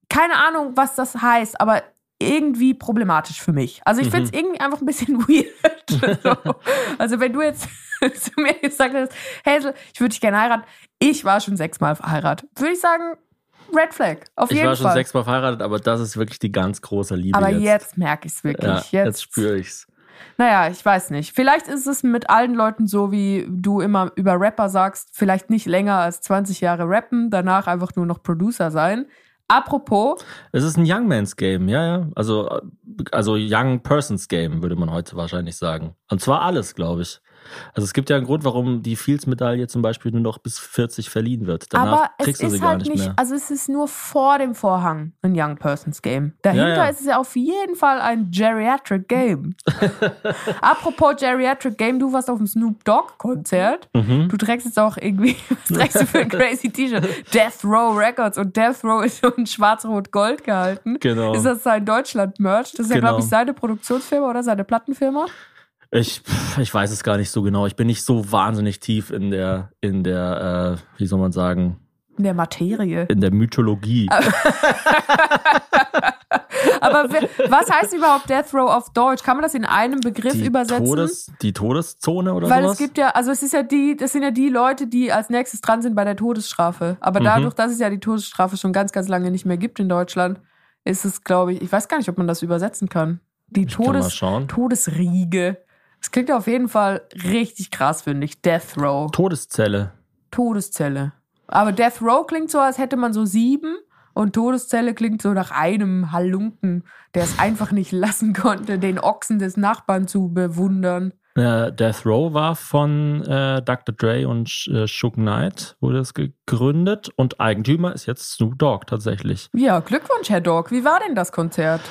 [SPEAKER 2] keine Ahnung, was das heißt, aber irgendwie problematisch für mich. Also ich mhm. finde es irgendwie einfach ein bisschen weird. so. Also wenn du jetzt zu mir gesagt hast, Hazel, ich würde dich gerne heiraten, ich war schon sechsmal verheiratet, würde ich sagen, Red Flag. Auf
[SPEAKER 4] ich
[SPEAKER 2] jeden Fall.
[SPEAKER 4] Ich war schon sechsmal verheiratet, aber das ist wirklich die ganz große Liebe.
[SPEAKER 2] Aber
[SPEAKER 4] jetzt,
[SPEAKER 2] jetzt merke ich es wirklich.
[SPEAKER 4] Ja, jetzt, jetzt spüre ich es.
[SPEAKER 2] Naja, ich weiß nicht. Vielleicht ist es mit allen Leuten so, wie du immer über Rapper sagst, vielleicht nicht länger als 20 Jahre rappen, danach einfach nur noch Producer sein. Apropos.
[SPEAKER 4] Es ist ein Young Man's Game, ja, ja. Also, also Young Person's Game, würde man heute wahrscheinlich sagen. Und zwar alles, glaube ich. Also es gibt ja einen Grund, warum die Fields-Medaille zum Beispiel nur noch bis 40 verliehen wird. Danach
[SPEAKER 2] aber
[SPEAKER 4] kriegst
[SPEAKER 2] es
[SPEAKER 4] du sie
[SPEAKER 2] ist
[SPEAKER 4] gar
[SPEAKER 2] halt
[SPEAKER 4] nicht mehr.
[SPEAKER 2] also es ist nur vor dem Vorhang ein Young Person's Game. Dahinter
[SPEAKER 4] Ja, ja.
[SPEAKER 2] ist es ja auf jeden Fall ein Geriatric Game. Apropos Geriatric Game, du warst auf dem Snoop Dogg Konzert.
[SPEAKER 4] Mhm.
[SPEAKER 2] Du trägst jetzt auch irgendwie, was trägst du für ein crazy T-Shirt? Death Row Records und Death Row ist so in schwarz-rot-gold gehalten.
[SPEAKER 4] Genau.
[SPEAKER 2] Ist das sein Deutschland-Merch? Das ist ja,
[SPEAKER 4] Genau.
[SPEAKER 2] glaube ich, seine Produktionsfirma oder seine Plattenfirma.
[SPEAKER 4] Ich, ich weiß es gar nicht so genau. Ich bin nicht so wahnsinnig tief in der, in der, äh, wie soll man sagen,
[SPEAKER 2] In der Materie.
[SPEAKER 4] in der Mythologie.
[SPEAKER 2] Aber was heißt überhaupt Death Row auf Deutsch? Kann man das in einem Begriff
[SPEAKER 4] die,
[SPEAKER 2] übersetzen?
[SPEAKER 4] Todes, die Todeszone oder
[SPEAKER 2] Weil
[SPEAKER 4] sowas?
[SPEAKER 2] es gibt ja, also es ist ja die, das sind ja die Leute, die als nächstes dran sind bei der Todesstrafe. Aber
[SPEAKER 4] Mhm.
[SPEAKER 2] dadurch, dass es ja die Todesstrafe schon ganz, ganz lange nicht mehr gibt in Deutschland, ist es, glaube ich, ich weiß gar nicht, ob man das übersetzen kann. Die Todes. Todesriege. Das klingt auf jeden Fall richtig krass, finde ich. Death Row.
[SPEAKER 4] Todeszelle.
[SPEAKER 2] Todeszelle. Aber Death Row klingt so, als hätte man so sieben und Todeszelle klingt so nach einem Halunken, der es einfach nicht lassen konnte, den Ochsen des Nachbarn zu bewundern.
[SPEAKER 4] Äh, Death Row war von äh, Dr. Dre und äh, Suge Knight, wurde es gegründet und Eigentümer ist jetzt Snoop Dogg tatsächlich.
[SPEAKER 2] Ja, Glückwunsch, Herr Dog. Wie war denn das Konzert?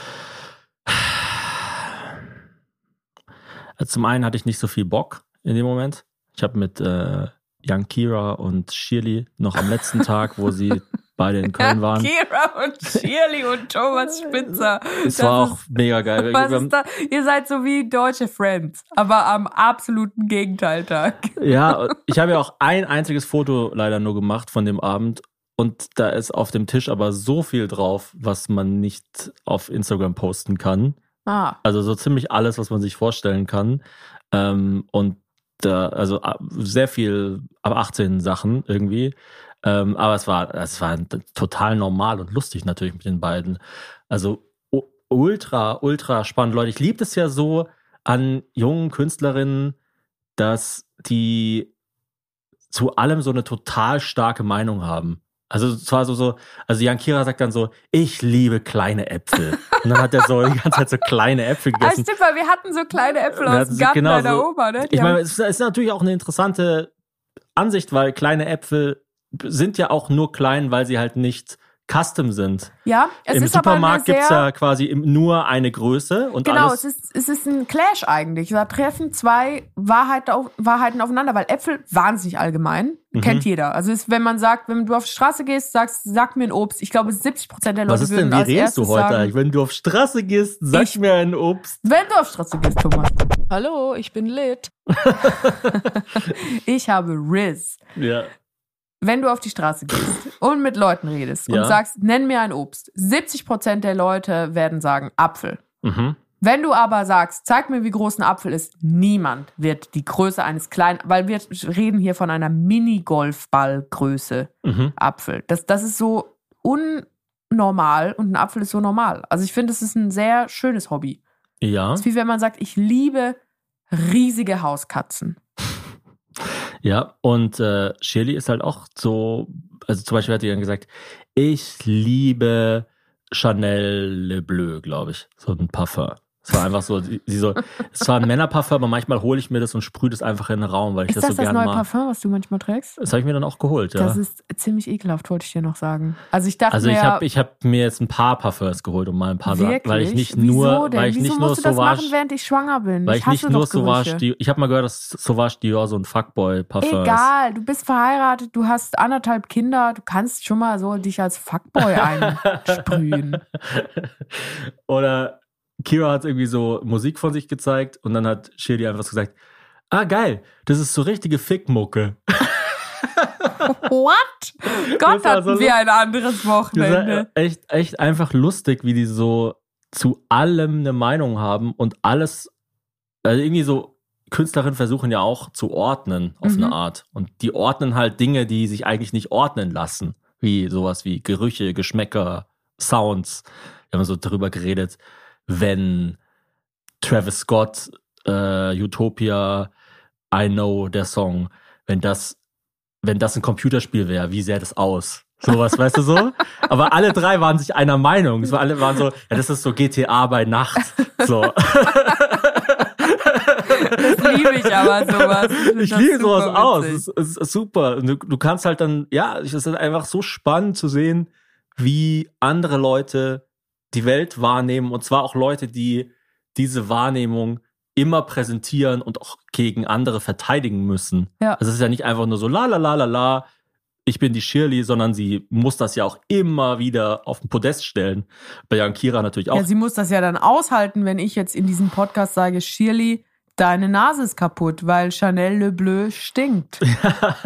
[SPEAKER 4] Zum einen hatte ich nicht so viel Bock in dem Moment. Ich habe mit äh, Young Kira und Shirley noch am letzten Tag, wo sie beide in Köln waren.
[SPEAKER 2] Kira und Shirley und Thomas Spitzer.
[SPEAKER 4] Es
[SPEAKER 2] Das
[SPEAKER 4] war
[SPEAKER 2] ist-
[SPEAKER 4] auch mega geil. Wir
[SPEAKER 2] Was
[SPEAKER 4] haben-
[SPEAKER 2] ist da? Ihr seid so wie deutsche Friends, aber am absoluten Gegenteiltag.
[SPEAKER 4] Ja, ich habe ja auch ein einziges Foto leider nur gemacht von dem Abend. Und da ist auf dem Tisch aber so viel drauf, was man nicht auf Instagram posten kann.
[SPEAKER 2] Ah,
[SPEAKER 4] Also so ziemlich alles, was man sich vorstellen kann. Ähm, und da, also ah, sehr viel ab 18 Sachen irgendwie. Ähm, aber es war, es war total normal und lustig natürlich mit den beiden. Also ultra, ultra spannend. Leute, ich liebe es ja so an jungen Künstlerinnen, dass die zu allem so eine total starke Meinung haben. Also zwar so, so, also Jan Kira sagt dann so, ich liebe kleine Äpfel. Und dann hat er so die ganze Zeit so kleine Äpfel
[SPEAKER 2] ah
[SPEAKER 4] gegessen.
[SPEAKER 2] stimmt, weil wir hatten so kleine Äpfel
[SPEAKER 4] Wir
[SPEAKER 2] aus dem Garten
[SPEAKER 4] genau
[SPEAKER 2] deiner
[SPEAKER 4] so-
[SPEAKER 2] Oma, ne? Die
[SPEAKER 4] Ich meine, es ist natürlich auch eine interessante Ansicht, weil kleine Äpfel sind ja auch nur klein, weil sie halt nicht custom sind.
[SPEAKER 2] ja, es
[SPEAKER 4] Im
[SPEAKER 2] ist
[SPEAKER 4] Supermarkt gibt's
[SPEAKER 2] sehr,
[SPEAKER 4] ja quasi nur eine Größe und
[SPEAKER 2] Genau,
[SPEAKER 4] alles.
[SPEAKER 2] es ist, es ist ein Clash eigentlich. Da treffen zwei Wahrheit auf, Wahrheiten aufeinander, weil Äpfel wahnsinnig allgemein.
[SPEAKER 4] Mhm.
[SPEAKER 2] Kennt jeder. Also es ist, wenn man sagt, wenn du auf die Straße gehst, sagst, sag mir ein Obst. Ich glaube, 70 Prozent der Leute
[SPEAKER 4] Was ist
[SPEAKER 2] würden
[SPEAKER 4] denn, wie redest du heute
[SPEAKER 2] sagen,
[SPEAKER 4] eigentlich? Wenn du auf Straße gehst, sag
[SPEAKER 2] Ich-
[SPEAKER 4] mir ein Obst.
[SPEAKER 2] Wenn du auf die Straße gehst, Thomas. Hallo, ich bin lit. ich habe Riz.
[SPEAKER 4] Ja.
[SPEAKER 2] Wenn du auf die Straße gehst und mit Leuten redest
[SPEAKER 4] Ja.
[SPEAKER 2] und sagst, nenn mir ein Obst, 70 Prozent der Leute werden sagen Apfel.
[SPEAKER 4] Mhm.
[SPEAKER 2] Wenn du aber sagst, zeig mir, wie groß ein Apfel ist, niemand wird die Größe eines kleinen, weil wir reden hier von einer Mini-Golfballgröße
[SPEAKER 4] Mhm.
[SPEAKER 2] Apfel. Das, das ist so unnormal und ein Apfel ist so normal. Also ich finde, es ist ein sehr schönes Hobby.
[SPEAKER 4] Ja.
[SPEAKER 2] Es ist wie wenn man sagt, ich liebe riesige Hauskatzen.
[SPEAKER 4] Ja, und äh, Shirley ist halt auch so, also zum Beispiel hat sie dann gesagt, ich liebe Chanel Le Bleu, glaube ich, so ein Parfum. Es war einfach so, sie, so, es war ein Männerparfum, aber manchmal hole ich mir das und sprühe das einfach in den Raum, weil ich
[SPEAKER 2] Ist
[SPEAKER 4] das,
[SPEAKER 2] das
[SPEAKER 4] so
[SPEAKER 2] das
[SPEAKER 4] gerne
[SPEAKER 2] neue
[SPEAKER 4] mag.
[SPEAKER 2] Parfum, was du manchmal trägst?
[SPEAKER 4] Das habe ich mir dann auch geholt, ja.
[SPEAKER 2] Das ist ziemlich ekelhaft, wollte ich dir noch sagen. Also ich dachte
[SPEAKER 4] Also
[SPEAKER 2] mir,
[SPEAKER 4] ich habe ich hab mir jetzt ein paar Parfums geholt, um mal ein paar Sachen,
[SPEAKER 2] wirklich?
[SPEAKER 4] weil ich nicht
[SPEAKER 2] Wieso
[SPEAKER 4] nur,
[SPEAKER 2] denn?
[SPEAKER 4] weil ich
[SPEAKER 2] Wieso
[SPEAKER 4] nicht nur
[SPEAKER 2] das
[SPEAKER 4] Sauvage,
[SPEAKER 2] machen, während ich schwanger bin?
[SPEAKER 4] weil ich
[SPEAKER 2] hasse
[SPEAKER 4] nicht nur
[SPEAKER 2] Gerüche.
[SPEAKER 4] Sauvage, Dior, ich habe mal gehört, dass Sauvage Dior so ein Fuckboy Parfum ist.
[SPEAKER 2] Egal, du bist verheiratet, du hast anderthalb Kinder, du kannst schon mal so dich als Fuckboy einsprühen.
[SPEAKER 4] Oder Kira hat irgendwie so Musik von sich gezeigt und dann hat Shirley einfach so gesagt, ah geil, das ist so richtige Fickmucke.
[SPEAKER 2] What? Gott, hatten
[SPEAKER 4] so
[SPEAKER 2] wir ein anderes Wochenende.
[SPEAKER 4] echt, echt einfach lustig, wie die so zu allem eine Meinung haben und alles, also irgendwie so, Künstlerinnen versuchen ja auch zu ordnen auf
[SPEAKER 2] Mhm.
[SPEAKER 4] eine Art. Und die ordnen halt Dinge, die sich eigentlich nicht ordnen lassen. Wie sowas wie Gerüche, Geschmäcker, Sounds. Wir haben so darüber geredet, wenn Travis Scott äh, Utopia, I Know, der Song, wenn das, wenn das ein Computerspiel wäre, wie sähe das aus? Sowas, weißt du so? Aber alle drei waren sich einer Meinung. Es war, alle waren so, ja, das ist so GTA bei Nacht. So.
[SPEAKER 2] Das liebe ich aber sowas.
[SPEAKER 4] Ich
[SPEAKER 2] Das
[SPEAKER 4] liebe
[SPEAKER 2] ist
[SPEAKER 4] sowas
[SPEAKER 2] super
[SPEAKER 4] aus. Es ist, es ist super. Du, du kannst halt dann, ja, es ist einfach so spannend zu sehen, wie andere Leute die Welt wahrnehmen. Und zwar auch Leute, die diese Wahrnehmung immer präsentieren und auch gegen andere verteidigen müssen.
[SPEAKER 2] Ja.
[SPEAKER 4] Also es ist ja nicht einfach nur so la la la la la, ich bin die Shirley, sondern sie muss das ja auch immer wieder auf den Podest stellen. Bei Jan Kira natürlich auch.
[SPEAKER 2] Ja, sie muss das ja dann aushalten, wenn ich jetzt in diesem Podcast sage, Shirley, deine Nase ist kaputt, weil Chanel Le Bleu stinkt.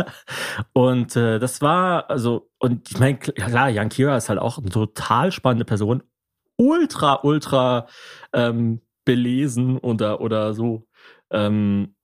[SPEAKER 4] und äh, das war, also, und ich meine, klar, Jan Kira ist halt auch eine total spannende Person. Ultra, ultra ähm, belesen oder, oder so. Ähm,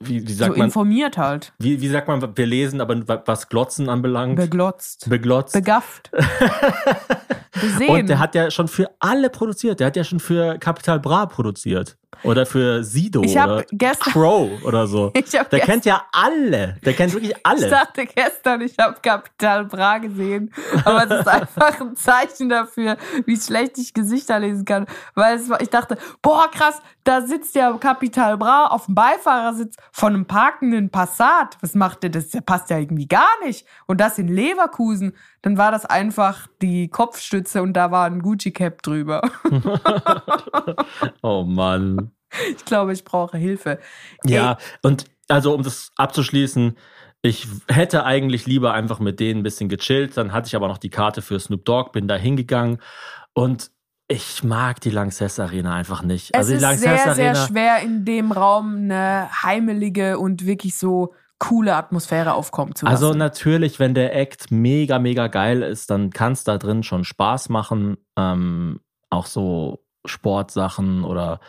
[SPEAKER 4] wie, wie
[SPEAKER 2] So
[SPEAKER 4] sagt man,
[SPEAKER 2] informiert halt.
[SPEAKER 4] wie, wie sagt man belesen, aber wa- was Glotzen anbelangt?
[SPEAKER 2] Beglotzt.
[SPEAKER 4] Beglotzt.
[SPEAKER 2] Begafft. Besehen.
[SPEAKER 4] Und der hat ja schon für alle produziert. Der hat ja schon für Capital Bra produziert. Oder für Sido
[SPEAKER 2] Ich
[SPEAKER 4] oder
[SPEAKER 2] gestern-
[SPEAKER 4] Crow oder so.
[SPEAKER 2] Ich
[SPEAKER 4] der
[SPEAKER 2] gestern-
[SPEAKER 4] kennt ja alle. Der kennt wirklich
[SPEAKER 2] Ich
[SPEAKER 4] alle.
[SPEAKER 2] dachte gestern, ich habe Capital Bra gesehen, aber es ist einfach ein Zeichen dafür, wie schlecht ich Gesichter lesen kann. Weil es ich dachte, boah, krass, da sitzt ja Capital Bra auf dem Beifahrersitz von einem parkenden Passat. Was macht der? Das Der passt ja irgendwie gar nicht. Und das in Leverkusen. Dann war das einfach die Kopfstütze und da war ein Gucci-Cap drüber.
[SPEAKER 4] Oh Mann.
[SPEAKER 2] Ich glaube, ich brauche Hilfe.
[SPEAKER 4] Ja, und also um das abzuschließen, ich hätte eigentlich lieber einfach mit denen ein bisschen gechillt. Dann hatte ich aber noch die Karte für Snoop Dogg, bin da hingegangen und ich mag die Lanxess Arena einfach nicht.
[SPEAKER 2] Es
[SPEAKER 4] also die
[SPEAKER 2] ist
[SPEAKER 4] Lanxess
[SPEAKER 2] sehr, sehr schwer, in dem Raum eine heimelige und wirklich so coole Atmosphäre aufkommen zu lassen.
[SPEAKER 4] Also natürlich, wenn der Act mega, mega geil ist, dann kann es da drin schon Spaß machen. Ähm, auch so Sportsachen oder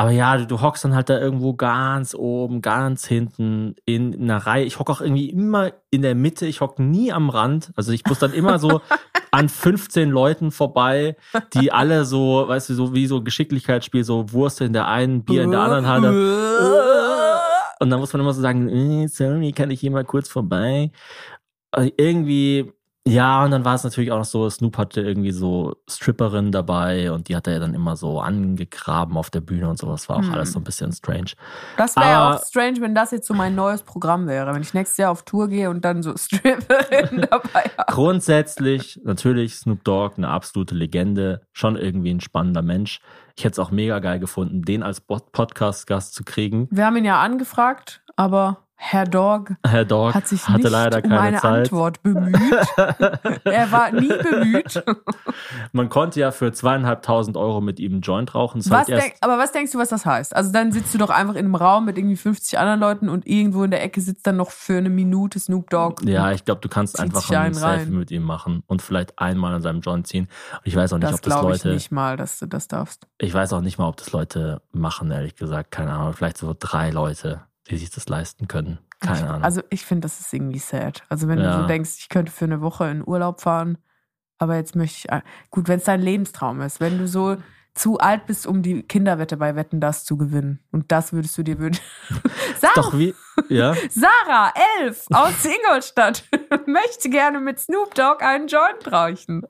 [SPEAKER 4] aber ja, du, du hockst dann halt da irgendwo ganz oben, ganz hinten in einer Reihe. Ich hock auch irgendwie immer in der Mitte, ich hock nie am Rand. Also ich muss dann immer so an 15 Leuten vorbei, die alle so, weißt du, so wie so Geschicklichkeitsspiel, so Wurst in der einen, Bier in der anderen Hand. Und dann muss man immer so sagen, äh, sorry, kann ich hier mal kurz vorbei? Also irgendwie, ja, und dann war es natürlich auch noch so, Snoop hatte irgendwie so Stripperinnen dabei und die hat er ja dann immer so angegraben auf der Bühne und sowas. War auch
[SPEAKER 2] Hm.
[SPEAKER 4] alles so ein bisschen strange.
[SPEAKER 2] Das wäre
[SPEAKER 4] Aber-
[SPEAKER 2] auch strange, wenn das jetzt so mein neues Programm wäre. Wenn ich nächstes Jahr auf Tour gehe und dann so Stripperinnen dabei habe.
[SPEAKER 4] Grundsätzlich, natürlich Snoop Dogg, eine absolute Legende, schon irgendwie ein spannender Mensch. Ich hätte es auch mega geil gefunden, den als Podcast-Gast zu kriegen.
[SPEAKER 2] Wir haben ihn ja angefragt, aber Herr Dog
[SPEAKER 4] Herr Dogg
[SPEAKER 2] hat sich
[SPEAKER 4] hatte
[SPEAKER 2] nicht
[SPEAKER 4] leider
[SPEAKER 2] um eine
[SPEAKER 4] Zeit.
[SPEAKER 2] Antwort bemüht. er war nie bemüht.
[SPEAKER 4] Man konnte ja für zweieinhalbtausend Euro mit ihm einen Joint rauchen. Das
[SPEAKER 2] Was denk, aber was denkst du, was das heißt? Also dann sitzt du doch einfach in einem Raum mit irgendwie 50 anderen Leuten und irgendwo in der Ecke sitzt dann noch für eine Minute Snoop Dogg.
[SPEAKER 4] Ja, ich glaube, du kannst einfach ein
[SPEAKER 2] einen
[SPEAKER 4] Selfie
[SPEAKER 2] rein.
[SPEAKER 4] mit ihm machen und vielleicht einmal an seinem Joint ziehen. Und ich weiß auch nicht,
[SPEAKER 2] das
[SPEAKER 4] ob das
[SPEAKER 2] glaube ich
[SPEAKER 4] Leute,
[SPEAKER 2] nicht mal, dass du das darfst.
[SPEAKER 4] ich weiß auch nicht mal, ob das Leute machen, ehrlich gesagt. Keine Ahnung. Vielleicht so drei Leute, die sich das leisten können. Keine Ahnung.
[SPEAKER 2] Also ich finde, das ist irgendwie sad. Also wenn
[SPEAKER 4] Ja.
[SPEAKER 2] du so denkst, ich könnte für eine Woche in Urlaub fahren, aber jetzt möchte ich, gut, wenn es dein Lebenstraum ist, wenn du so zu alt bist, um die Kinderwette bei Wetten, das zu gewinnen. Und das würdest du dir wünschen. Sarah,
[SPEAKER 4] Doch wie, ja.
[SPEAKER 2] Sarah, elf, aus Ingolstadt, möchte gerne mit Snoop Dogg einen Joint rauchen.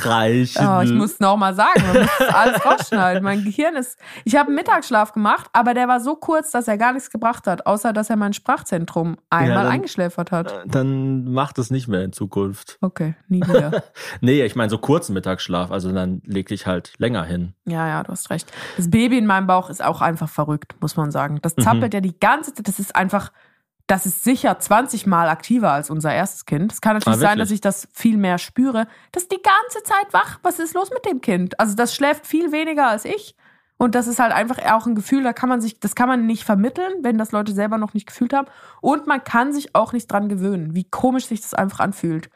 [SPEAKER 4] Reichen.
[SPEAKER 2] Oh, ich muss noch mal sagen, man muss das alles rausschneiden. Mein Gehirn ist. Ich habe einen Mittagsschlaf gemacht, aber der war so kurz, dass er gar nichts gebracht hat, außer dass er mein Sprachzentrum einmal
[SPEAKER 4] dann-
[SPEAKER 2] eingeschläfert hat.
[SPEAKER 4] Dann macht es nicht mehr in Zukunft.
[SPEAKER 2] Okay, nie wieder.
[SPEAKER 4] Nee, ich meine so kurzen Mittagsschlaf, also dann leg dich halt länger hin.
[SPEAKER 2] ja, ja, du hast recht. Das Baby in meinem Bauch ist auch einfach verrückt, muss man sagen. Das zappelt ja die ganze Zeit. Das ist einfach. Das ist sicher 20 Mal aktiver als unser erstes Kind. Es kann natürlich
[SPEAKER 4] Ah,
[SPEAKER 2] sein, dass ich das viel mehr spüre. Das ist die ganze Zeit wach. Was ist los mit dem Kind? Also das schläft viel weniger als ich. Und das ist halt einfach auch ein Gefühl, da kann man sich, das kann man nicht vermitteln, wenn das Leute selber noch nicht gefühlt haben. Und man kann sich auch nicht dran gewöhnen, wie komisch sich das einfach anfühlt.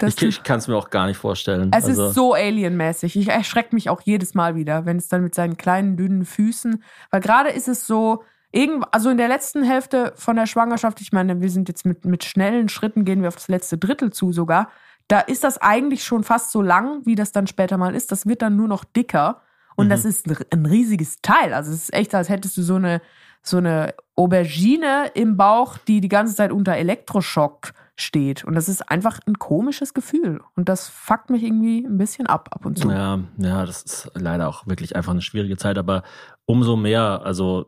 [SPEAKER 2] Das
[SPEAKER 4] Ich, ich kann es mir auch gar nicht vorstellen.
[SPEAKER 2] es
[SPEAKER 4] also,
[SPEAKER 2] ist so alienmäßig. Ich erschrecke mich auch jedes Mal wieder, wenn es dann mit seinen kleinen, dünnen Füßen, weil gerade ist es so, irgend, also in der letzten Hälfte von der Schwangerschaft, ich meine, wir sind jetzt mit, mit schnellen Schritten, gehen wir auf das letzte Drittel zu sogar, da ist das eigentlich schon fast so lang, wie das dann später mal ist. Das wird dann nur noch dicker. Und
[SPEAKER 4] Mhm.
[SPEAKER 2] das ist ein, ein riesiges Teil. Also es ist echt, als hättest du so eine, so eine Aubergine im Bauch, die die ganze Zeit unter Elektroschock steht. Und das ist einfach ein komisches Gefühl. Und das fuckt mich irgendwie ein bisschen ab, ab und zu.
[SPEAKER 4] Ja, ja, das ist leider auch wirklich einfach eine schwierige Zeit, aber umso mehr, also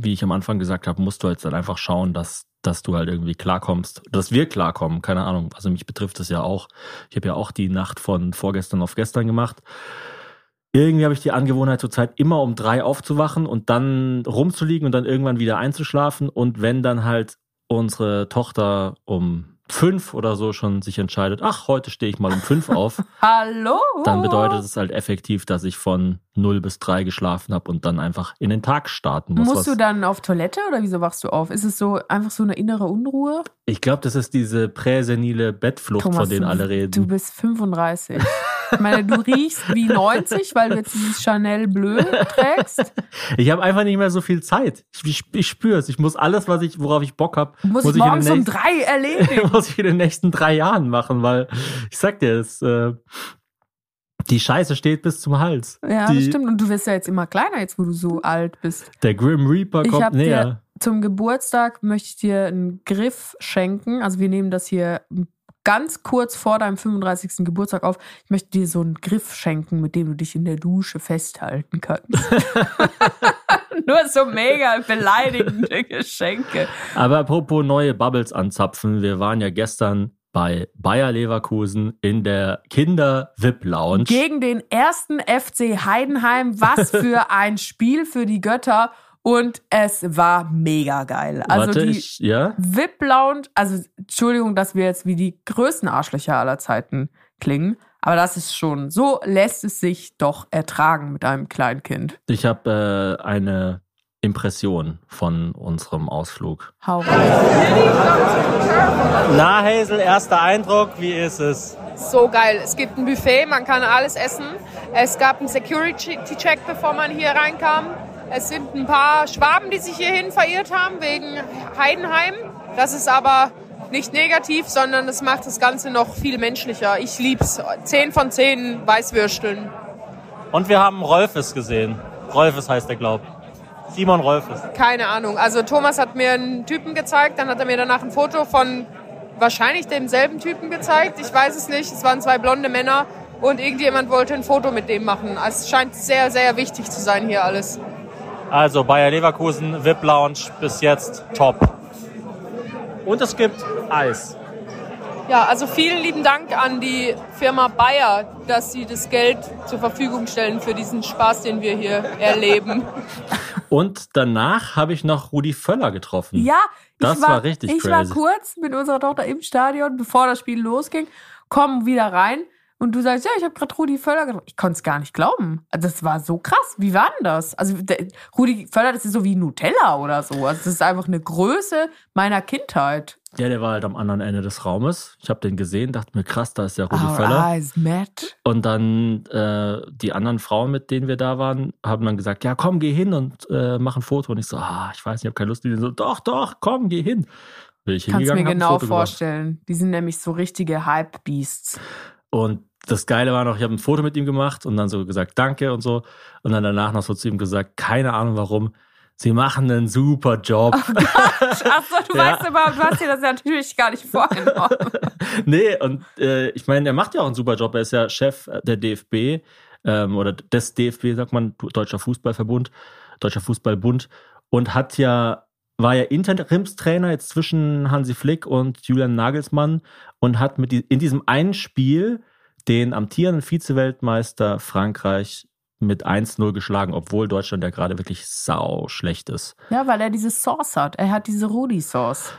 [SPEAKER 4] wie ich am Anfang gesagt habe, musst du jetzt dann einfach schauen, dass, dass du halt irgendwie klarkommst, dass wir klarkommen, keine Ahnung. Also mich betrifft es ja auch. Ich habe ja auch die Nacht von vorgestern auf gestern gemacht. Irgendwie habe ich die Angewohnheit zurzeit immer um drei aufzuwachen und dann rumzuliegen und dann irgendwann wieder einzuschlafen. Und wenn dann halt unsere Tochter um fünf oder so schon sich entscheidet, ach, heute stehe ich mal um fünf auf,
[SPEAKER 2] Hallo?
[SPEAKER 4] dann bedeutet es halt effektiv, dass ich von 0 bis 3 geschlafen habe und dann einfach in den Tag starten muss.
[SPEAKER 2] Musst du dann auf Toilette oder wieso wachst du auf? Ist es so einfach so eine innere Unruhe?
[SPEAKER 4] ich glaube, das ist diese präsenile Bettflucht, von denen alle reden.
[SPEAKER 2] Du bist 35. Ich meine, du riechst wie 90, weil du jetzt dieses Chanel Bleu trägst.
[SPEAKER 4] ich habe einfach nicht mehr so viel Zeit. Ich, ich, ich spüre es. Ich muss alles, was ich, worauf ich Bock habe,
[SPEAKER 2] Du musst
[SPEAKER 4] muss,
[SPEAKER 2] ich morgens
[SPEAKER 4] den
[SPEAKER 2] um
[SPEAKER 4] nächsten-
[SPEAKER 2] drei erledigen.
[SPEAKER 4] muss ich in den nächsten drei Jahren machen, weil ich sag dir, es, äh, die Scheiße steht bis zum Hals.
[SPEAKER 2] Ja,
[SPEAKER 4] die,
[SPEAKER 2] das stimmt. Und du wirst ja jetzt immer kleiner, jetzt wo du so alt bist.
[SPEAKER 4] Der Grim Reaper kommt näher.
[SPEAKER 2] dir zum Geburtstag möchte ich dir einen Griff schenken. Also wir nehmen das hier ganz kurz vor deinem 35. Geburtstag auf. Ich möchte dir so einen Griff schenken, mit dem du dich in der Dusche festhalten kannst. Nur so mega beleidigende Geschenke.
[SPEAKER 4] Aber apropos neue Bubbles anzapfen, wir waren ja gestern bei Bayer Leverkusen in der Kinder-VIP-Lounge.
[SPEAKER 2] Gegen den ersten FC Heidenheim. Was für ein Spiel für die Götter. Und es war mega geil. Also
[SPEAKER 4] Warte,
[SPEAKER 2] die
[SPEAKER 4] ich, ja?
[SPEAKER 2] VIP-Lounge, also Entschuldigung, dass wir jetzt wie die größten Arschlöcher aller Zeiten klingen, aber das ist schon, so lässt es sich doch ertragen mit einem Kleinkind.
[SPEAKER 4] Ich habe äh, eine Impression von unserem Ausflug.
[SPEAKER 2] Hau rein.
[SPEAKER 6] Na, Hazel, erster Eindruck, wie ist es?
[SPEAKER 7] so geil. Es gibt ein Buffet, man kann alles essen. Es gab einen Security-Check, bevor man hier reinkam. Es sind ein paar Schwaben, die sich hierhin verirrt haben wegen Heidenheim. Das ist aber nicht negativ, sondern das macht das Ganze noch viel menschlicher. Ich lieb's. Zehn von zehn Weißwürsteln.
[SPEAKER 6] Und wir haben Rolfes gesehen. Rolfes heißt der, glaub. Simon Rolfes.
[SPEAKER 7] Keine Ahnung. Also Thomas hat mir einen Typen gezeigt, dann hat er mir danach ein Foto von wahrscheinlich demselben Typen gezeigt. Ich weiß es nicht. Es waren zwei blonde Männer und irgendjemand wollte ein Foto mit dem machen. Es scheint sehr, sehr wichtig zu sein hier alles.
[SPEAKER 6] Also Bayer Leverkusen, VIP Lounge, bis jetzt top. Und es gibt Eis.
[SPEAKER 7] Ja, also vielen lieben Dank an die Firma Bayer, dass sie das Geld zur Verfügung stellen für diesen Spaß, den wir hier erleben.
[SPEAKER 4] Und danach habe ich noch Rudi Völler getroffen.
[SPEAKER 2] Ja, ich
[SPEAKER 4] Das
[SPEAKER 2] war,
[SPEAKER 4] war richtig
[SPEAKER 2] Ich
[SPEAKER 4] crazy.
[SPEAKER 2] war kurz mit unserer Tochter im Stadion, bevor das Spiel losging, kommen wieder rein und du sagst, ja, ich habe gerade Rudi Völler getroffen. Ich konnte es gar nicht glauben. Also Das war so krass. Wie war denn das? Also der, Rudi Völler, das ist so wie Nutella oder so. Also das ist einfach eine Größe meiner Kindheit.
[SPEAKER 4] Ja, der war halt am anderen Ende des Raumes. Ich habe den gesehen, dachte mir, krass, da ist ja Rudi
[SPEAKER 2] Our
[SPEAKER 4] Völler.
[SPEAKER 2] eyes met.
[SPEAKER 4] Und dann äh, die anderen Frauen, mit denen wir da waren, haben dann gesagt, ja, komm, geh hin und äh, mach ein Foto. Und ich so, ah, ich weiß nicht, ich habe keine Lust. Die so, doch, doch, komm, geh hin. Bin ich
[SPEAKER 2] Kannst
[SPEAKER 4] hingegangen,
[SPEAKER 2] mir genau vorstellen. Die sind nämlich so richtige Hype-Beasts.
[SPEAKER 4] Und das Geile war noch, ich habe ein Foto mit ihm gemacht und dann so gesagt, danke und so. Und dann danach noch so zu ihm gesagt, keine Ahnung warum. Sie machen einen super Job.
[SPEAKER 2] Achso, du
[SPEAKER 4] Ja.
[SPEAKER 2] weißt aber, du hast dir das natürlich gar nicht vorgenommen.
[SPEAKER 4] nee, und äh, ich meine, er macht ja auch einen super Job. Er ist ja Chef der DFB ähm, oder des DFB, sagt man, Deutscher Fußballverbund, Deutscher Fußballbund und hat ja war ja Interimstrainer jetzt zwischen Hansi Flick und Julian Nagelsmann und hat mit die, in diesem einen Spiel den amtierenden Vize-Weltmeister Frankreich mit 1-0 geschlagen, obwohl Deutschland ja gerade wirklich sau schlecht ist.
[SPEAKER 2] Ja, weil er diese Sauce hat. Er hat diese Rudi-Sauce.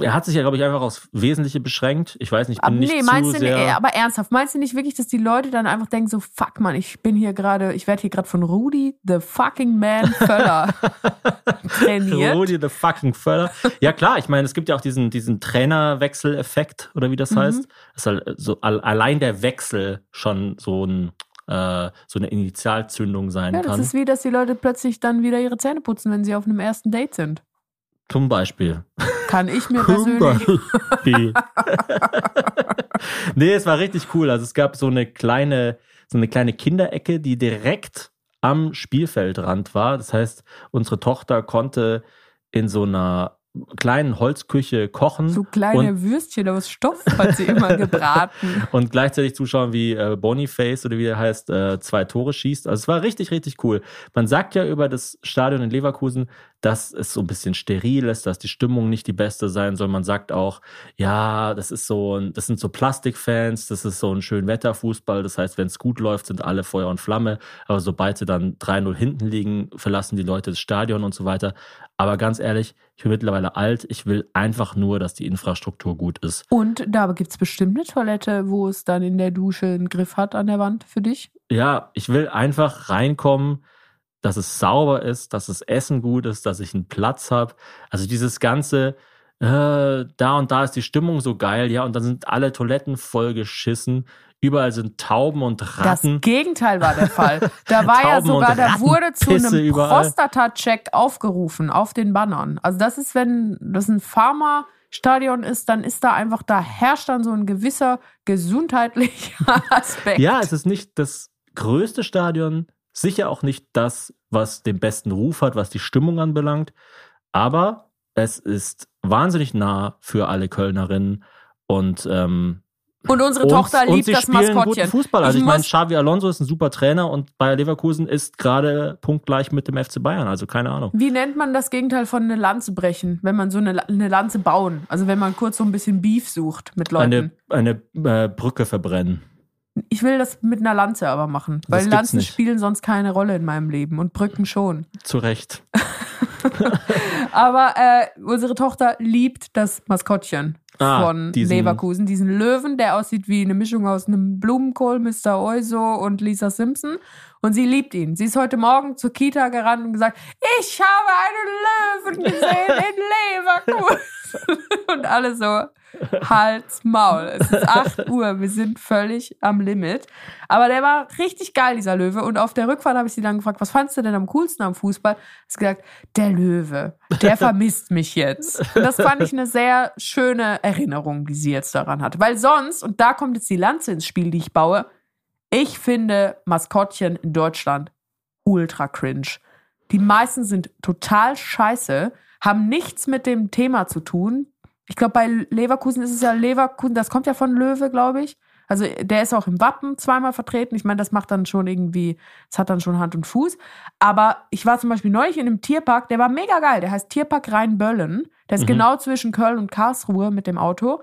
[SPEAKER 4] Er hat sich ja, glaube ich, einfach aufs Wesentliche beschränkt. Ich weiß nicht, ich bin
[SPEAKER 2] Aber
[SPEAKER 4] nicht
[SPEAKER 2] nee,
[SPEAKER 4] zu
[SPEAKER 2] meinst du
[SPEAKER 4] sehr...
[SPEAKER 2] nicht, aber ernsthaft, meinst du nicht wirklich, dass die Leute dann einfach denken so, fuck man, ich bin hier gerade, ich werde hier gerade von Rudi, the fucking man Völler trainiert.
[SPEAKER 4] Rudi the fucking Völler. Ja klar, ich meine, es gibt ja auch diesen, diesen Trainerwechseleffekt oder wie das
[SPEAKER 2] Mhm.
[SPEAKER 4] heißt. Das ist halt so al- allein der Wechsel schon so ein äh, so eine Initialzündung sein
[SPEAKER 2] Ja, das
[SPEAKER 4] kann.
[SPEAKER 2] ist wie, dass die Leute plötzlich dann wieder ihre Zähne putzen, wenn sie auf einem ersten Date sind.
[SPEAKER 4] Zum Beispiel.
[SPEAKER 2] Kann ich mir persönlich.
[SPEAKER 4] Nee, es war richtig cool. Also es gab so eine kleine, so eine kleine Kinderecke, die direkt am Spielfeldrand war. Das heißt, unsere Tochter konnte in so einer kleinen Holzküche kochen.
[SPEAKER 2] So kleine Würstchen aus Stoff hat sie immer gebraten.
[SPEAKER 4] und gleichzeitig zuschauen, wie äh, Boniface oder wie er heißt, äh, zwei Tore schießt. Also es war richtig, richtig cool. Man sagt ja über das Stadion in Leverkusen, dass es so ein bisschen steril ist, dass die Stimmung nicht die beste sein soll. Man sagt auch, ja, das ist so ein, das sind so Plastikfans, das ist so ein schön Wetterfußball. Das heißt, wenn es gut läuft, sind alle Feuer und Flamme. Aber sobald sie dann 3-0 hinten liegen, verlassen die Leute das Stadion und so weiter. Aber ganz ehrlich, ich bin mittlerweile alt. Ich will einfach nur, dass die Infrastruktur gut ist.
[SPEAKER 2] Und da gibt es bestimmt eine Toilette, wo es dann in der Dusche einen Griff hat an der Wand für dich?
[SPEAKER 4] Ja, ich will einfach reinkommen dass es sauber ist, dass das Essen gut ist, dass ich einen Platz habe. Also dieses ganze, äh, da und da ist die Stimmung so geil, ja, und dann sind alle Toiletten vollgeschissen. Überall sind Tauben und Ratten.
[SPEAKER 2] Das Gegenteil war der Fall. Da war ja sogar, da wurde zu einem Prostata-Check aufgerufen auf den Bannern. Also das ist, wenn das ein Pharma-Stadion ist, dann ist da einfach, da herrscht dann so ein gewisser gesundheitlicher Aspekt.
[SPEAKER 4] Ja, es ist nicht das größte Stadion Sicher auch nicht das, was den besten Ruf hat, was die Stimmung anbelangt, aber es ist wahnsinnig nah für alle Kölnerinnen und ähm,
[SPEAKER 2] und unsere und, Tochter liebt
[SPEAKER 4] und
[SPEAKER 2] das Maskottchen.
[SPEAKER 4] Guten Fußball. Also ich, ich meine, Xavi Alonso ist ein super Trainer und Bayer Leverkusen ist gerade punktgleich mit dem FC Bayern. Also keine Ahnung.
[SPEAKER 2] Wie nennt man das Gegenteil von eine Lanze brechen, wenn man so eine, eine Lanze bauen? Also wenn man kurz so ein bisschen Beef sucht mit Leuten.
[SPEAKER 4] Eine, eine äh, Brücke verbrennen.
[SPEAKER 2] Ich will das mit einer Lanze aber machen, weil Lanzen nicht. spielen sonst keine Rolle in meinem Leben und Brücken schon.
[SPEAKER 4] Zu Recht.
[SPEAKER 2] aber äh, unsere Tochter liebt das Maskottchen ah, von diesen Leverkusen, diesen Löwen, der aussieht wie eine Mischung aus einem Blumenkohl, Mr. Oizo und Lisa Simpson. Und sie liebt ihn. Sie ist heute Morgen zur Kita gerannt und gesagt, ich habe einen Löwen gesehen in Leverkusen. und alle so, Hals, Maul. Es ist 8 Uhr, wir sind völlig am Limit. Aber der war richtig geil, dieser Löwe. Und auf der Rückfahrt habe ich sie dann gefragt, was fandst du denn am coolsten am Fußball? Sie hat gesagt, der Löwe, der vermisst mich jetzt. Und das fand ich eine sehr schöne Erinnerung, die sie jetzt daran hat. Weil sonst, und da kommt jetzt die Lanze ins Spiel, die ich baue, ich finde Maskottchen in Deutschland ultra cringe. Die meisten sind total scheiße, haben nichts mit dem Thema zu tun. Ich glaube, bei Leverkusen ist es ja Leverkusen, das kommt ja von Löwe, glaube ich. Also der ist auch im Wappen zweimal vertreten. Ich meine, das macht dann schon irgendwie, das hat dann schon Hand und Fuß. Aber ich war zum Beispiel neulich in einem Tierpark, der war mega geil. Der heißt Tierpark Rheinböllen. Der ist mhm. genau zwischen Köln und Karlsruhe mit dem Auto.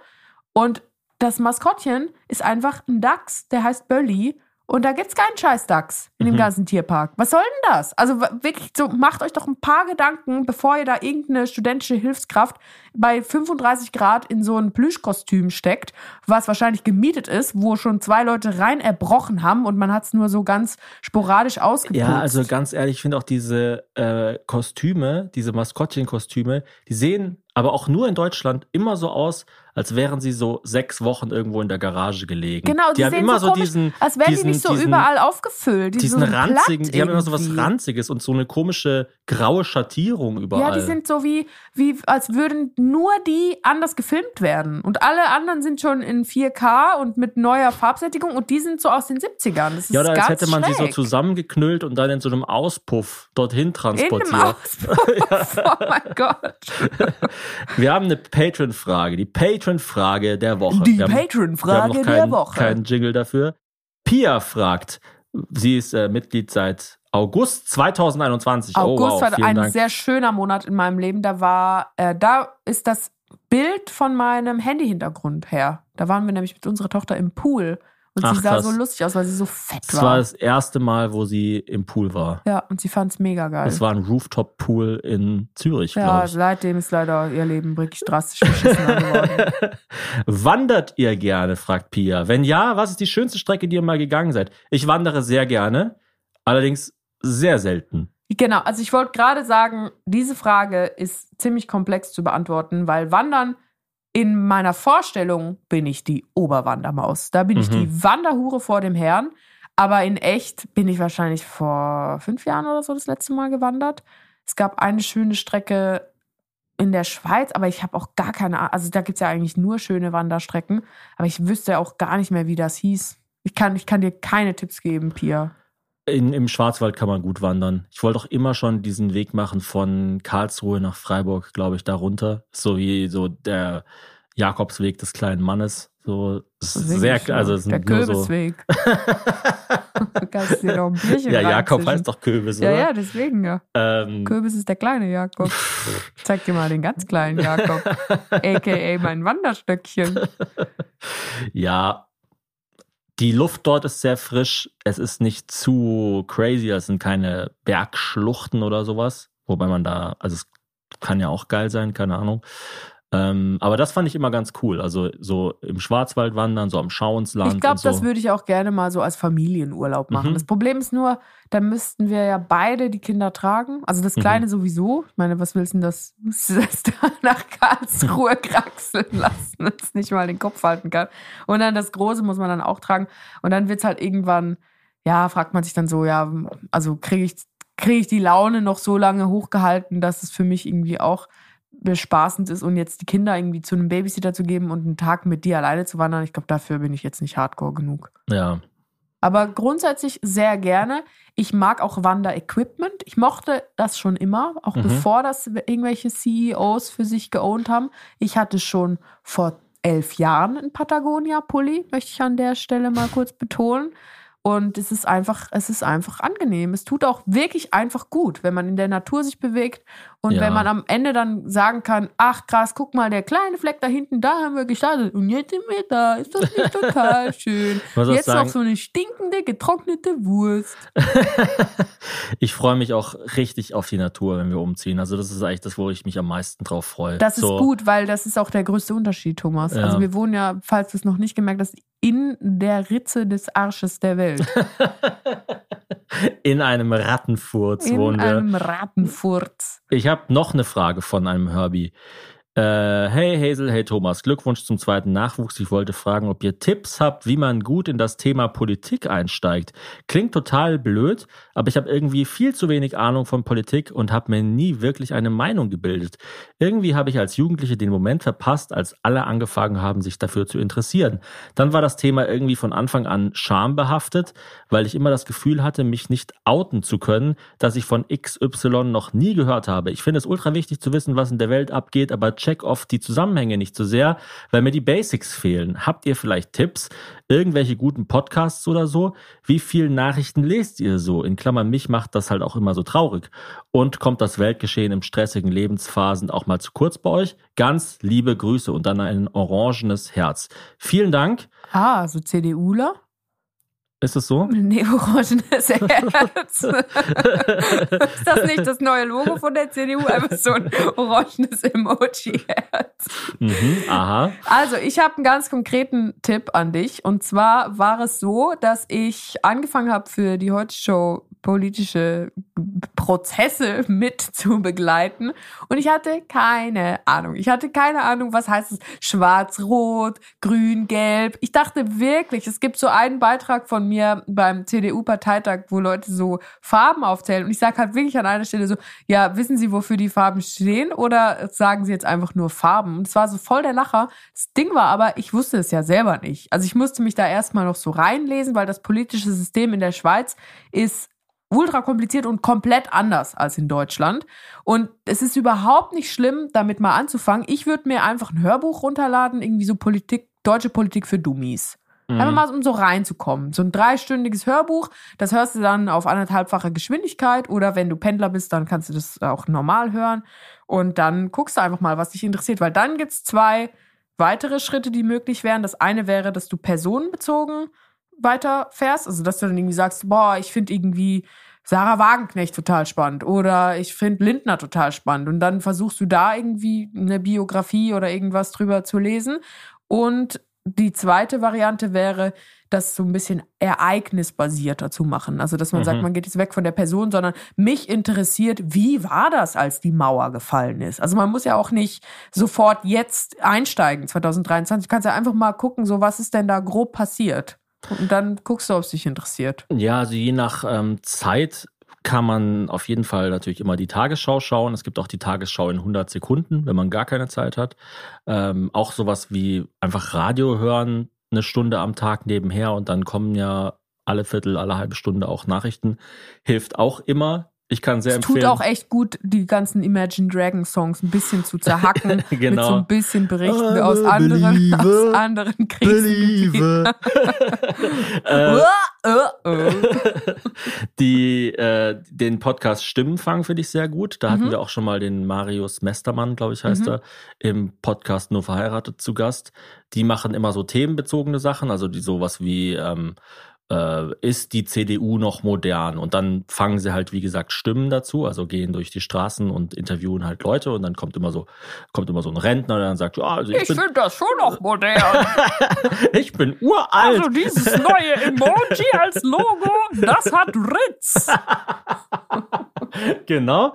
[SPEAKER 2] Und das Maskottchen ist einfach ein Dachs, der heißt Bölli. Und da gibt's keinen Scheißdachs in dem mhm. ganzen Tierpark. Was soll denn das? Also wirklich, so macht euch doch ein paar Gedanken, bevor ihr da irgendeine studentische Hilfskraft bei 35 Grad in so ein Plüschkostüm steckt, was wahrscheinlich gemietet ist, wo schon zwei Leute rein erbrochen haben und man hat's nur so ganz sporadisch ausgeputzt.
[SPEAKER 4] Ja, also ganz ehrlich, ich finde auch diese äh, Kostüme, diese Maskottchenkostüme, die sehen aber auch nur in Deutschland immer so aus, als wären sie so sechs Wochen irgendwo in der Garage gelegen.
[SPEAKER 2] Genau, die, die haben immer so, komisch, diesen, als wären diesen, die nicht so diesen, überall aufgefüllt.
[SPEAKER 4] Die diesen so ranzigen, die haben immer so was ranziges und so eine komische graue Schattierung überall.
[SPEAKER 2] Ja, die sind so wie, wie als würden nur die anders gefilmt werden und alle anderen sind schon in 4K und mit neuer Farbsättigung und die sind so aus den 70ern. Das ist
[SPEAKER 4] ja, oder
[SPEAKER 2] als
[SPEAKER 4] hätte man
[SPEAKER 2] schräg.
[SPEAKER 4] sie so zusammengeknüllt und dann in so einem Auspuff dorthin transportiert. In
[SPEAKER 2] einem Auspuff. oh mein Gott.
[SPEAKER 4] Wir haben eine Patron-Frage, die Patron-Frage der Woche.
[SPEAKER 2] Die Patron-Frage der Woche.
[SPEAKER 4] Kein Jingle dafür. Pia fragt, sie ist äh, Mitglied seit August 2021.
[SPEAKER 2] August
[SPEAKER 4] oh, wow,
[SPEAKER 2] war ein
[SPEAKER 4] Dank.
[SPEAKER 2] sehr schöner Monat in meinem Leben. Da war, äh, da ist das Bild von meinem Handy-Hintergrund her. Da waren wir nämlich mit unserer Tochter im Pool und Ach, sie sah krass. so lustig aus, weil sie so fett
[SPEAKER 4] war. Das war das erste Mal, wo sie im Pool war.
[SPEAKER 2] Ja, und sie fand es mega geil.
[SPEAKER 4] Das war ein Rooftop-Pool in Zürich,
[SPEAKER 2] ja,
[SPEAKER 4] glaube
[SPEAKER 2] seitdem ist leider ihr Leben wirklich drastisch beschissener geworden.
[SPEAKER 4] Wandert ihr gerne, fragt Pia. Wenn ja, was ist die schönste Strecke, die ihr mal gegangen seid? Ich wandere sehr gerne, allerdings sehr selten.
[SPEAKER 2] Genau, also ich wollte gerade sagen, diese Frage ist ziemlich komplex zu beantworten, weil Wandern in meiner Vorstellung bin ich die Oberwandermaus. Da bin mhm. ich die Wanderhure vor dem Herrn. Aber in echt bin ich wahrscheinlich vor fünf Jahren oder so das letzte Mal gewandert. Es gab eine schöne Strecke in der Schweiz, aber ich habe auch gar keine Ahnung. Also da gibt es ja eigentlich nur schöne Wanderstrecken. Aber ich wüsste auch gar nicht mehr, wie das hieß. Ich kann, ich kann dir keine Tipps geben, Pia.
[SPEAKER 4] In, Im Schwarzwald kann man gut wandern. Ich wollte auch immer schon diesen Weg machen von Karlsruhe nach Freiburg, glaube ich, darunter. So wie so der Jakobsweg des kleinen Mannes. So sehr, also es
[SPEAKER 2] der
[SPEAKER 4] so.
[SPEAKER 2] Kürbisweg. Bierchen
[SPEAKER 4] Ja, Jakob heißt doch Kürbis,
[SPEAKER 2] Ja,
[SPEAKER 4] oder?
[SPEAKER 2] ja, deswegen ja.
[SPEAKER 4] Ähm,
[SPEAKER 2] Kürbis ist der kleine Jakob. Ich zeig dir mal den ganz kleinen Jakob. AKA mein Wanderstöckchen.
[SPEAKER 4] ja, die Luft dort ist sehr frisch. Es ist nicht zu crazy. Es sind keine Bergschluchten oder sowas. Wobei man da, also es kann ja auch geil sein, keine Ahnung. Ähm, aber das fand ich immer ganz cool. Also so im Schwarzwald wandern, so am Schauensland.
[SPEAKER 2] Ich glaube,
[SPEAKER 4] so.
[SPEAKER 2] das würde ich auch gerne mal so als Familienurlaub machen.
[SPEAKER 4] Mhm.
[SPEAKER 2] Das Problem ist nur, da müssten wir ja beide die Kinder tragen. Also das
[SPEAKER 4] Mhm.
[SPEAKER 2] Kleine sowieso. Ich meine, was willst du denn das, du das da nach Karlsruhe kraxeln lassen, wenn es nicht mal den Kopf halten kann? Und dann das Große muss man dann auch tragen. Und dann wird es halt irgendwann, ja, fragt man sich dann so, ja, also kriege ich, kriege ich die Laune noch so lange hochgehalten, dass es für mich irgendwie auch bespaßend ist und jetzt die Kinder irgendwie zu einem Babysitter zu geben und einen Tag mit dir alleine zu wandern, ich glaube, dafür bin ich jetzt nicht hardcore genug.
[SPEAKER 4] Ja,
[SPEAKER 2] Aber grundsätzlich sehr gerne. Ich mag auch Wanderequipment. Ich mochte das schon immer, auch
[SPEAKER 4] Mhm.
[SPEAKER 2] bevor das irgendwelche CEOs für sich geowned haben. Ich hatte schon vor elf Jahren einen Patagonia-Pulli, möchte ich an der Stelle mal kurz betonen. Und es ist einfach, es ist einfach angenehm. Es tut auch wirklich einfach gut, wenn man in der Natur sich bewegt und
[SPEAKER 4] Ja.
[SPEAKER 2] wenn man am Ende dann sagen kann, ach krass, guck mal, der kleine Fleck da hinten, da haben wir gestartet und jetzt sind wir da. Ist das nicht total schön? Jetzt
[SPEAKER 4] sagen-
[SPEAKER 2] noch so eine stinkende, getrocknete Wurst.
[SPEAKER 4] ich freue mich auch richtig auf die Natur, wenn wir umziehen. Also das ist eigentlich das, wo ich mich am meisten drauf freue.
[SPEAKER 2] Das
[SPEAKER 4] so,
[SPEAKER 2] ist gut, weil das ist auch der größte Unterschied, Thomas.
[SPEAKER 4] Ja.
[SPEAKER 2] Also wir wohnen ja, falls du es noch nicht gemerkt hast, in der Ritze des Arsches der Welt.
[SPEAKER 4] In einem Rattenfurz
[SPEAKER 2] In
[SPEAKER 4] wohnen wir.
[SPEAKER 2] einem Rattenfurz.
[SPEAKER 4] Ich habe noch eine Frage von einem Herbie. Äh, hey Hazel, hey Thomas, Glückwunsch zum zweiten Nachwuchs. Ich wollte fragen, ob ihr Tipps habt, wie man gut in das Thema Politik einsteigt. Klingt total blöd, aber ich habe irgendwie viel zu wenig Ahnung von Politik und habe mir nie wirklich eine Meinung gebildet. Irgendwie habe ich als Jugendliche den Moment verpasst, als alle angefangen haben, sich dafür zu interessieren. Dann war das Thema irgendwie von Anfang an schambehaftet, weil ich immer das Gefühl hatte, mich nicht outen zu können, dass ich von XY noch nie gehört habe. Ich finde es ultra wichtig zu wissen, was in der Welt abgeht, aber check oft die Zusammenhänge nicht so sehr, weil mir die Basics fehlen. Habt ihr vielleicht Tipps? Irgendwelche guten Podcasts oder so? Wie viel Nachrichten lest ihr so? In Klammern, mich macht das halt auch immer so traurig. Und kommt das Weltgeschehen im stressigen Lebensphasen auch mal zu kurz bei euch? Ganz liebe Grüße und dann ein orangenes Herz. Vielen Dank.
[SPEAKER 2] Ah, so CDUler?
[SPEAKER 4] Ist es so?
[SPEAKER 2] Nee, orangenes Herz. ist das nicht das neue Logo von der CDU? Einfach so ein orangenes Emoji-Herz.
[SPEAKER 4] Mhm, aha.
[SPEAKER 2] Also, ich habe einen ganz konkreten Tipp an dich. Und zwar war es so, dass ich angefangen habe, für die Heute Show politische Prozesse mit zu begleiten. Und ich hatte keine Ahnung. Ich hatte keine Ahnung, was heißt es schwarz, rot, grün, gelb. Ich dachte wirklich, es gibt so einen Beitrag von mir beim CDU-Parteitag, wo Leute so Farben aufzählen. Und ich sage halt wirklich an einer Stelle so, ja, wissen Sie, wofür die Farben stehen? Oder sagen Sie jetzt einfach nur Farben? Und es war so voll der Lacher. Das Ding war aber, ich wusste es ja selber nicht. Also ich musste mich da erstmal noch so reinlesen, weil das politische System in der Schweiz ist ultra kompliziert und komplett anders als in Deutschland. Und es ist überhaupt nicht schlimm, damit mal anzufangen. Ich würde mir einfach ein Hörbuch runterladen, irgendwie so Politik, deutsche Politik für Dummies. Einfach mal, um so reinzukommen. So ein dreistündiges Hörbuch, das hörst du dann auf anderthalbfache Geschwindigkeit oder wenn du Pendler bist, dann kannst du das auch normal hören. Und dann guckst du einfach mal, was dich interessiert, weil dann gibt's zwei weitere Schritte, die möglich wären. Das eine wäre, dass du personenbezogen weiterfährst, also dass du dann irgendwie sagst, boah, ich finde irgendwie Sarah Wagenknecht total spannend oder ich finde Lindner total spannend und dann versuchst du da irgendwie eine Biografie oder irgendwas drüber zu lesen und die zweite Variante wäre, das so ein bisschen ereignisbasierter zu machen. Also, dass man
[SPEAKER 4] Mhm.
[SPEAKER 2] sagt, man geht jetzt weg von der Person, sondern mich interessiert, wie war das, als die Mauer gefallen ist? Also, man muss ja auch nicht sofort jetzt einsteigen, 2023. Du kannst ja einfach mal gucken, so was ist denn da grob passiert? Und dann guckst du, ob es dich interessiert.
[SPEAKER 4] Ja, also je nach ähm, Zeit kann man auf jeden Fall natürlich immer die Tagesschau schauen. Es gibt auch die Tagesschau in 100 Sekunden, wenn man gar keine Zeit hat. Ähm, auch sowas wie einfach Radio hören, eine Stunde am Tag nebenher und dann kommen ja alle Viertel, alle halbe Stunde auch Nachrichten. Hilft auch immer. Ich kann sehr
[SPEAKER 2] es
[SPEAKER 4] empfehlen.
[SPEAKER 2] tut auch echt gut, die ganzen Imagine Dragon Songs ein bisschen zu zerhacken.
[SPEAKER 4] Genau.
[SPEAKER 2] Mit so ein bisschen Berichten
[SPEAKER 4] I
[SPEAKER 2] aus anderen,
[SPEAKER 4] believe,
[SPEAKER 2] aus anderen Krisen.
[SPEAKER 4] Believe. äh,
[SPEAKER 2] uh, uh.
[SPEAKER 4] die, äh, den Podcast Stimmenfang finde ich sehr gut. Da hatten
[SPEAKER 2] Mhm.
[SPEAKER 4] wir auch schon mal den Marius Mestermann, glaube ich, heißt
[SPEAKER 2] Mhm.
[SPEAKER 4] er, im Podcast Nur verheiratet zu Gast. Die machen immer so themenbezogene Sachen, also die sowas wie ähm, äh, ist die CDU noch modern? Und dann fangen sie halt, wie gesagt, Stimmen dazu, also gehen durch die Straßen und interviewen halt Leute und dann kommt immer so, kommt immer so ein Rentner, der dann sagt, ja, also ich,
[SPEAKER 2] Ich finde das schon noch modern.
[SPEAKER 4] ich bin uralt.
[SPEAKER 2] Also dieses neue Emoji als Logo, das hat Ritz.
[SPEAKER 4] genau.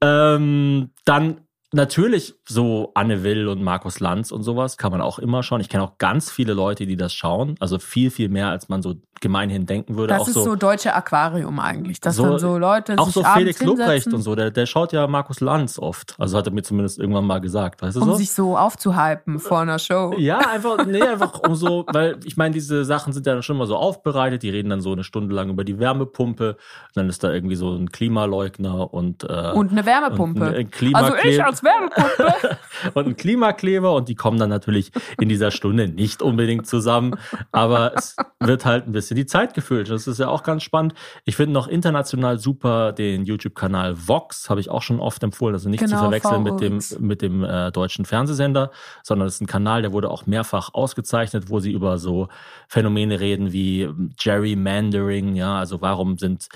[SPEAKER 4] Ähm, dann natürlich so Anne Will und Markus Lanz und sowas kann man auch immer schauen. Ich kenne auch ganz viele Leute, die das schauen. Also viel, viel mehr, als man so gemeinhin denken würde.
[SPEAKER 2] Das
[SPEAKER 4] auch
[SPEAKER 2] ist so, deutsche Aquarium eigentlich. Dass
[SPEAKER 4] So-
[SPEAKER 2] dann so Leute
[SPEAKER 4] auch so Felix Lobrecht und so, der, der schaut ja Markus Lanz oft. Also hat er mir zumindest irgendwann mal gesagt, weißt du
[SPEAKER 2] Um
[SPEAKER 4] so?
[SPEAKER 2] sich so aufzuhypen vor einer Show.
[SPEAKER 4] Ja, einfach, nee, einfach um so, weil ich meine, diese Sachen sind ja dann schon mal so aufbereitet, die reden dann so eine Stunde lang über die Wärmepumpe, dann ist da irgendwie so ein Klimaleugner und, äh,
[SPEAKER 2] Und eine Wärmepumpe.
[SPEAKER 4] Und ein
[SPEAKER 2] also ich
[SPEAKER 4] Klimakleber.
[SPEAKER 2] Als Wärmepumpe.
[SPEAKER 4] und ein Klimakleber und die kommen dann natürlich in dieser Stunde nicht unbedingt zusammen, aber es wird halt ein bisschen die Zeit gefüllt. Das ist ja auch ganz spannend. Ich finde noch international super den YouTube-Kanal Vox, habe ich auch schon oft empfohlen, also nicht zu
[SPEAKER 2] Genau,
[SPEAKER 4] verwechseln mit dem, mit dem äh, deutschen Fernsehsender, sondern es ist ein Kanal, der wurde auch mehrfach ausgezeichnet, wo sie über so Phänomene reden wie Gerrymandering, ja, also warum sind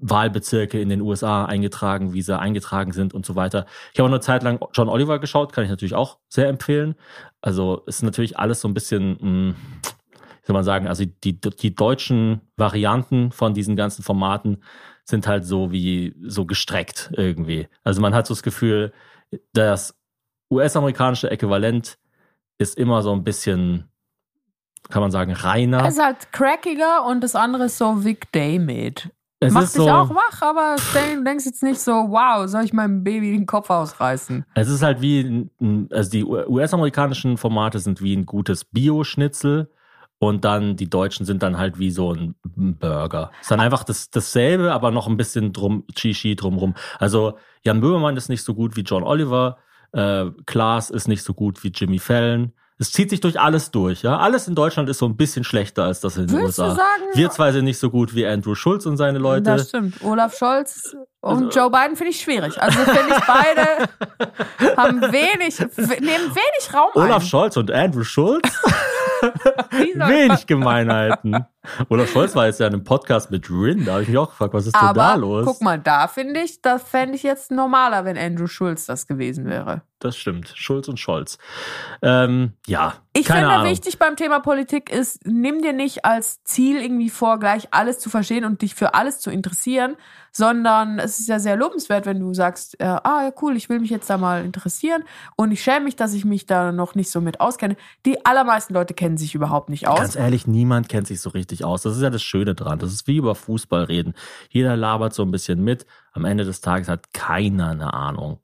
[SPEAKER 4] Wahlbezirke in den USA eingetragen, wie sie eingetragen sind und so weiter. Ich habe auch eine Zeit lang John Oliver geschaut, kann ich natürlich auch sehr empfehlen. Also ist natürlich alles so ein bisschen, mh, wie soll man sagen, also die, die deutschen Varianten von diesen ganzen Formaten sind halt so wie so gestreckt irgendwie. Also man hat so das Gefühl, das US-amerikanische Äquivalent ist immer so ein bisschen, kann man sagen, reiner.
[SPEAKER 2] Es ist halt crackiger und das andere ist so Vic Daymate.
[SPEAKER 4] Es
[SPEAKER 2] Macht dich
[SPEAKER 4] so,
[SPEAKER 2] auch wach, aber denk, denkst jetzt nicht so, wow, soll ich meinem Baby den Kopf ausreißen?
[SPEAKER 4] Es ist halt wie, ein- also die US-amerikanischen Formate sind wie ein gutes Bio-Schnitzel und dann die deutschen sind dann halt wie so ein Burger. Ist dann einfach das, dasselbe, aber noch ein bisschen drum, Shishi drumrum. Also Jan Böhmermann ist nicht so gut wie John Oliver, äh, Klaas ist nicht so gut wie Jimmy Fallon. Es zieht sich durch alles durch, ja. Alles in Deutschland ist so ein bisschen schlechter als das in den
[SPEAKER 2] du
[SPEAKER 4] USA.
[SPEAKER 2] sagen?
[SPEAKER 4] Wir zwei sind nicht so gut wie Andrew Schulz und seine Leute.
[SPEAKER 2] Das stimmt. Olaf Scholz und
[SPEAKER 4] Also-
[SPEAKER 2] Joe Biden finde ich schwierig. Also finde ich beide haben wenig, nehmen wenig Raum
[SPEAKER 4] Olaf
[SPEAKER 2] ein.
[SPEAKER 4] Scholz und Andrew Schulz? Wenig Gemeinheiten. Olaf Scholz war jetzt ja in einem Podcast mit Rin, da habe ich mich auch gefragt, was ist denn da
[SPEAKER 2] Aber
[SPEAKER 4] los?
[SPEAKER 2] guck mal, da finde ich, das fände ich jetzt normaler, wenn Andrew Schulz das gewesen wäre.
[SPEAKER 4] Das stimmt, Schulz und Scholz. Ähm, ja,
[SPEAKER 2] Ich
[SPEAKER 4] keine
[SPEAKER 2] finde,
[SPEAKER 4] Ahnung.
[SPEAKER 2] wichtig beim Thema Politik ist, nimm dir nicht als Ziel irgendwie vor, gleich alles zu verstehen und dich für alles zu interessieren, sondern es ist ja sehr lobenswert, wenn du sagst, äh, ah ja cool, ich will mich jetzt da mal interessieren und ich schäme mich, dass ich mich da noch nicht so mit auskenne. Die allermeisten Leute kennen sich überhaupt nicht aus.
[SPEAKER 4] Ganz ehrlich, niemand kennt sich so richtig aus. Das ist ja das Schöne dran. Das ist wie über Fußball reden. Jeder labert so ein bisschen mit. Am Ende des Tages hat keiner eine Ahnung.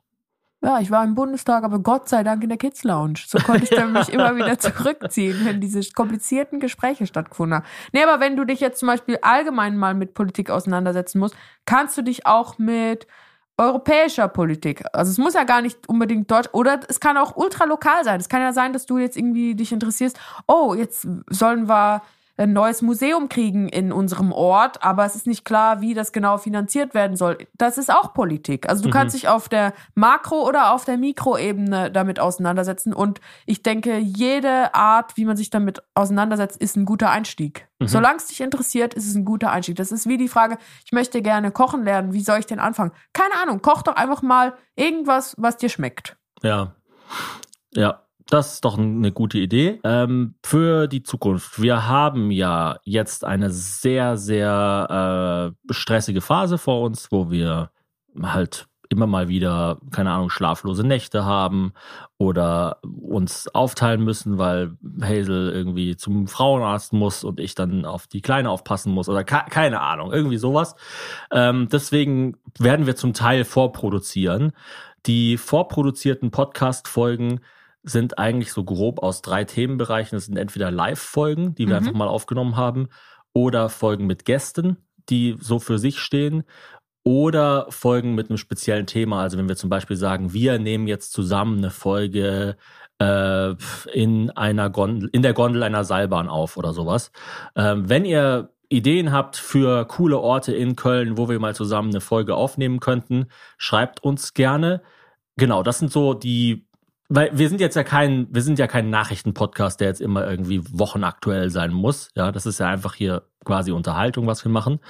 [SPEAKER 2] Ja, ich war im Bundestag, aber Gott sei Dank in der Kids Lounge. So konnte ich dann mich immer wieder zurückziehen, wenn diese komplizierten Gespräche stattgefunden haben. Nee, aber wenn du dich jetzt zum Beispiel allgemein mal mit Politik auseinandersetzen musst, kannst du dich auch mit europäischer Politik, also es muss ja gar nicht unbedingt deutsch, oder es kann auch ultralokal sein. Es kann ja sein, dass du jetzt irgendwie dich interessierst, oh, jetzt sollen wir ein neues Museum kriegen in unserem Ort, aber es ist nicht klar, wie das genau finanziert werden soll. Das ist auch Politik. Also du kannst dich auf der Makro- oder auf der Mikroebene damit auseinandersetzen. Und ich denke, jede Art, wie man sich damit auseinandersetzt, ist ein guter Einstieg. Solange es dich interessiert, ist es ein guter Einstieg. Das ist wie die Frage, ich möchte gerne kochen lernen, wie soll ich denn anfangen? Keine Ahnung, koch doch einfach mal irgendwas, was dir schmeckt.
[SPEAKER 4] Ja. Ja. Das ist doch eine gute Idee. Ähm, für die Zukunft. Wir haben ja jetzt eine sehr, sehr äh, stressige Phase vor uns, wo wir halt immer mal wieder, keine Ahnung, schlaflose Nächte haben oder uns aufteilen müssen, weil Hazel irgendwie zum Frauenarzt muss und ich dann auf die Kleine aufpassen muss oder ke keine Ahnung, irgendwie sowas. Ähm, deswegen werden wir zum Teil vorproduzieren. Die vorproduzierten Podcast-Folgen sind eigentlich so grob aus drei Themenbereichen. Das sind entweder Live-Folgen, die wir
[SPEAKER 2] Mhm.
[SPEAKER 4] einfach mal aufgenommen haben, oder Folgen mit Gästen, die so für sich stehen oder Folgen mit einem speziellen Thema. Also wenn wir zum Beispiel sagen, wir nehmen jetzt zusammen eine Folge äh, in einer Gondel, in der Gondel einer Seilbahn auf oder sowas. Ähm, wenn ihr Ideen habt für coole Orte in Köln, wo wir mal zusammen eine Folge aufnehmen könnten, schreibt uns gerne. Genau, das sind so die, weil wir sind jetzt ja kein, wir sind ja kein Nachrichtenpodcast, der jetzt immer irgendwie wochenaktuell sein muss. Ja, das ist ja einfach hier quasi Unterhaltung, was wir machen.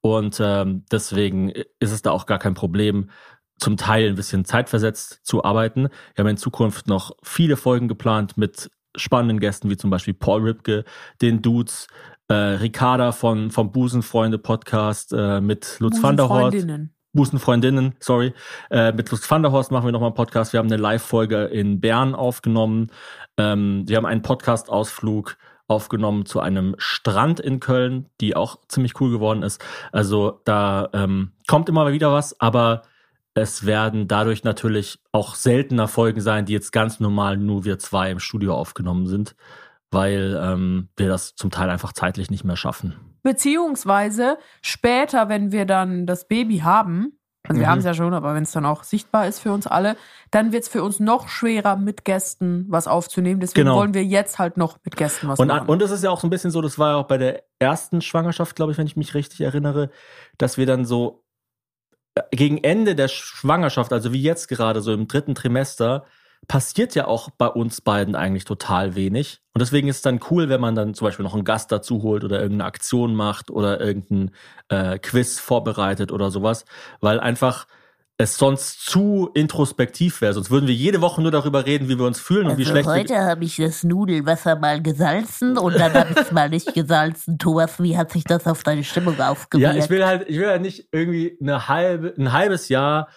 [SPEAKER 4] Und ähm, deswegen ist es da auch gar kein Problem, zum Teil ein bisschen zeitversetzt zu arbeiten. Wir haben in Zukunft noch viele Folgen geplant mit spannenden Gästen, wie zum Beispiel Paul Ripke, den Dudes, äh, Ricarda von, vom Busenfreunde Podcast äh, mit Lutz van der Horst. Busenfreundinnen, sorry. Äh, mit Lutz van der Horst machen wir nochmal einen Podcast. Wir haben eine Live-Folge in Bern aufgenommen. Ähm, wir haben einen Podcast-Ausflug aufgenommen zu einem Strand in Köln, die auch ziemlich cool geworden ist. Also da ähm, kommt immer wieder was, aber es werden dadurch natürlich auch seltener Folgen sein, die jetzt ganz normal nur wir zwei im Studio aufgenommen sind, weil ähm, wir das zum Teil einfach zeitlich nicht mehr schaffen.
[SPEAKER 2] Beziehungsweise später, wenn wir dann das Baby haben, also wir
[SPEAKER 4] Mhm.
[SPEAKER 2] haben es ja schon, aber wenn es dann auch sichtbar ist für uns alle, dann wird es für uns noch schwerer, mit Gästen was aufzunehmen. Deswegen
[SPEAKER 4] Genau.
[SPEAKER 2] wollen wir jetzt halt noch mit Gästen was
[SPEAKER 4] Und,
[SPEAKER 2] machen.
[SPEAKER 4] und es ist ja auch so ein bisschen so, das war ja auch bei der ersten Schwangerschaft, glaube ich, wenn ich mich richtig erinnere, dass wir dann so äh, gegen Ende der Schwangerschaft, also wie jetzt gerade, so im dritten Trimester, passiert ja auch bei uns beiden eigentlich total wenig. Und deswegen ist es dann cool, wenn man dann zum Beispiel noch einen Gast dazu holt oder irgendeine Aktion macht oder irgendein äh, Quiz vorbereitet oder sowas, weil einfach es sonst zu introspektiv wäre. Sonst würden wir jede Woche nur darüber reden, wie wir uns fühlen und wie
[SPEAKER 8] Also
[SPEAKER 4] schlecht wir
[SPEAKER 8] heute habe ich das Nudelwasser mal gesalzen und dann habe ich es mal nicht gesalzen. Thomas, wie hat sich das auf deine Stimmung aufgewirkt?
[SPEAKER 4] Ja, ich will halt, ich will halt nicht irgendwie eine halbe, ein halbes Jahr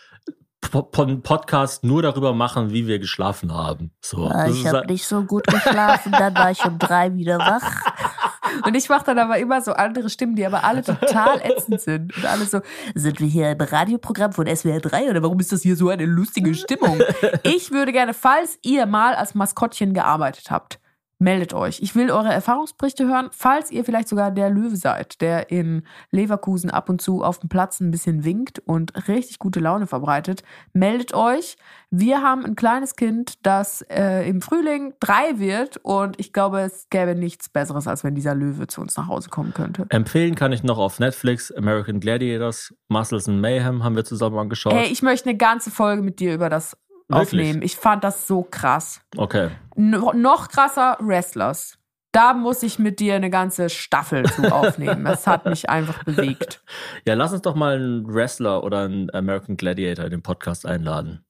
[SPEAKER 4] Podcast nur darüber machen, wie wir geschlafen haben. So.
[SPEAKER 8] Ah,
[SPEAKER 4] Das
[SPEAKER 8] ich habe
[SPEAKER 4] halt-
[SPEAKER 8] nicht so gut geschlafen, dann war ich um drei wieder wach.
[SPEAKER 2] Und ich mache dann aber immer so andere Stimmen, die aber alle total ätzend sind. Und alle so,
[SPEAKER 8] Sind wir hier im Radioprogramm von SWR 3 oder warum ist das hier so eine lustige Stimmung?
[SPEAKER 2] ich würde gerne, falls ihr mal als Maskottchen gearbeitet habt, meldet euch. Ich will eure Erfahrungsberichte hören, falls ihr vielleicht sogar der Löwe seid, der in Leverkusen ab und zu auf dem Platz ein bisschen winkt und richtig gute Laune verbreitet. Meldet euch. Wir haben ein kleines Kind, das äh, im Frühling drei wird und ich glaube, es gäbe nichts Besseres, als wenn dieser Löwe zu uns nach Hause kommen könnte.
[SPEAKER 4] Empfehlen kann ich noch auf Netflix American Gladiators, Muscles and Mayhem haben wir zusammen angeschaut.
[SPEAKER 2] Hey, ich möchte eine ganze Folge mit dir über das
[SPEAKER 4] Wirklich?
[SPEAKER 2] aufnehmen. Ich fand das so krass.
[SPEAKER 4] okay.
[SPEAKER 2] No, noch krasser Wrestlers. Da muss ich mit dir eine ganze Staffel zu aufnehmen. Das hat mich einfach bewegt.
[SPEAKER 4] Ja, lass uns doch mal einen Wrestler oder einen American Gladiator in den Podcast einladen.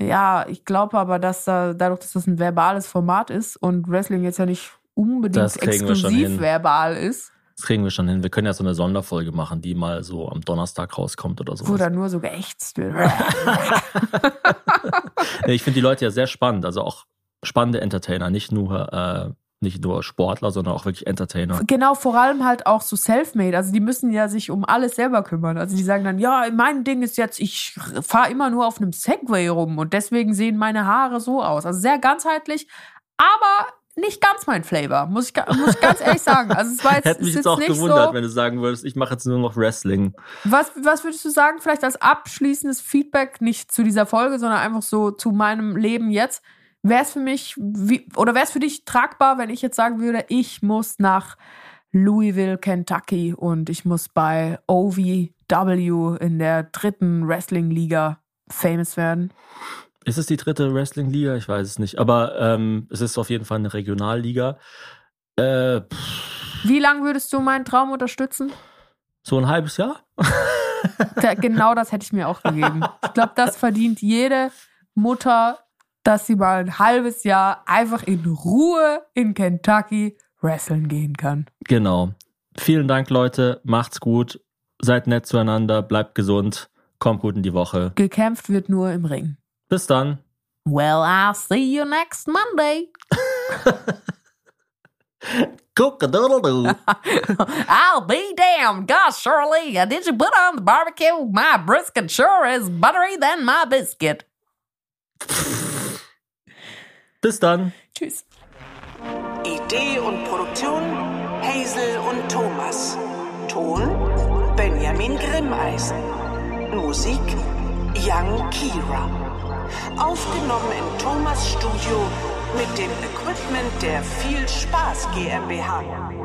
[SPEAKER 2] Ja, ich glaube aber, dass da, dadurch, dass das ein verbales Format ist und Wrestling jetzt ja nicht unbedingt exklusiv verbal ist,
[SPEAKER 4] Das kriegen wir schon hin. Wir können ja so eine Sonderfolge machen, die mal so am Donnerstag rauskommt oder
[SPEAKER 2] wo
[SPEAKER 4] so.
[SPEAKER 2] da nur so geächtzt wird.
[SPEAKER 4] Ich finde die Leute ja sehr spannend, also auch spannende Entertainer, nicht nur, äh, nicht nur Sportler, sondern auch wirklich Entertainer.
[SPEAKER 2] Genau, vor allem halt auch so self-made. Also die müssen ja sich um alles selber kümmern. Also die sagen dann, ja, mein Ding ist jetzt, ich fahre immer nur auf einem Segway rum und deswegen sehen meine Haare so aus. Also sehr ganzheitlich, aber nicht ganz mein Flavor, muss ich, muss ich ganz ehrlich sagen. Also es war jetzt,
[SPEAKER 4] Hätte mich
[SPEAKER 2] ist
[SPEAKER 4] jetzt auch
[SPEAKER 2] nicht
[SPEAKER 4] gewundert,
[SPEAKER 2] so.
[SPEAKER 4] wenn du sagen würdest, ich mache jetzt nur noch Wrestling.
[SPEAKER 2] Was, was würdest du sagen, vielleicht als abschließendes Feedback, nicht zu dieser Folge, sondern einfach so zu meinem Leben jetzt? Wäre es für mich, wie, oder wäre es für dich tragbar, wenn ich jetzt sagen würde, ich muss nach Louisville, Kentucky und ich muss bei OVW in der dritten Wrestling-Liga famous werden?
[SPEAKER 4] Ist es die dritte Wrestling-Liga? Ich weiß es nicht. Aber ähm, es ist auf jeden Fall eine Regionalliga. Äh,
[SPEAKER 2] Wie lange würdest du meinen Traum unterstützen?
[SPEAKER 4] so ein halbes Jahr?
[SPEAKER 2] Da, genau das hätte ich mir auch gegeben. Ich glaube, das verdient jede Mutter, dass sie mal ein halbes Jahr einfach in Ruhe in Kentucky wresteln gehen kann.
[SPEAKER 4] Genau. Vielen Dank, Leute. Macht's gut. Seid nett zueinander. Bleibt gesund. Kommt gut in die Woche.
[SPEAKER 2] Gekämpft wird nur im Ring.
[SPEAKER 4] Bis dann.
[SPEAKER 8] Well, I'll see you next Monday.
[SPEAKER 4] Cook-a-doodle-doo.
[SPEAKER 8] I'll be damned. Gosh, Shirley, uh, did you put on the barbecue? My brisket sure is buttery than my biscuit.
[SPEAKER 4] Bis dann.
[SPEAKER 2] Tschüss.
[SPEAKER 9] Idee und Produktion Hazel und Thomas. Ton Benjamin Grimmeisen. Musik Young Kira. Aufgenommen in Thomas Studio mit dem Equipment der Viel Spaß GmbH.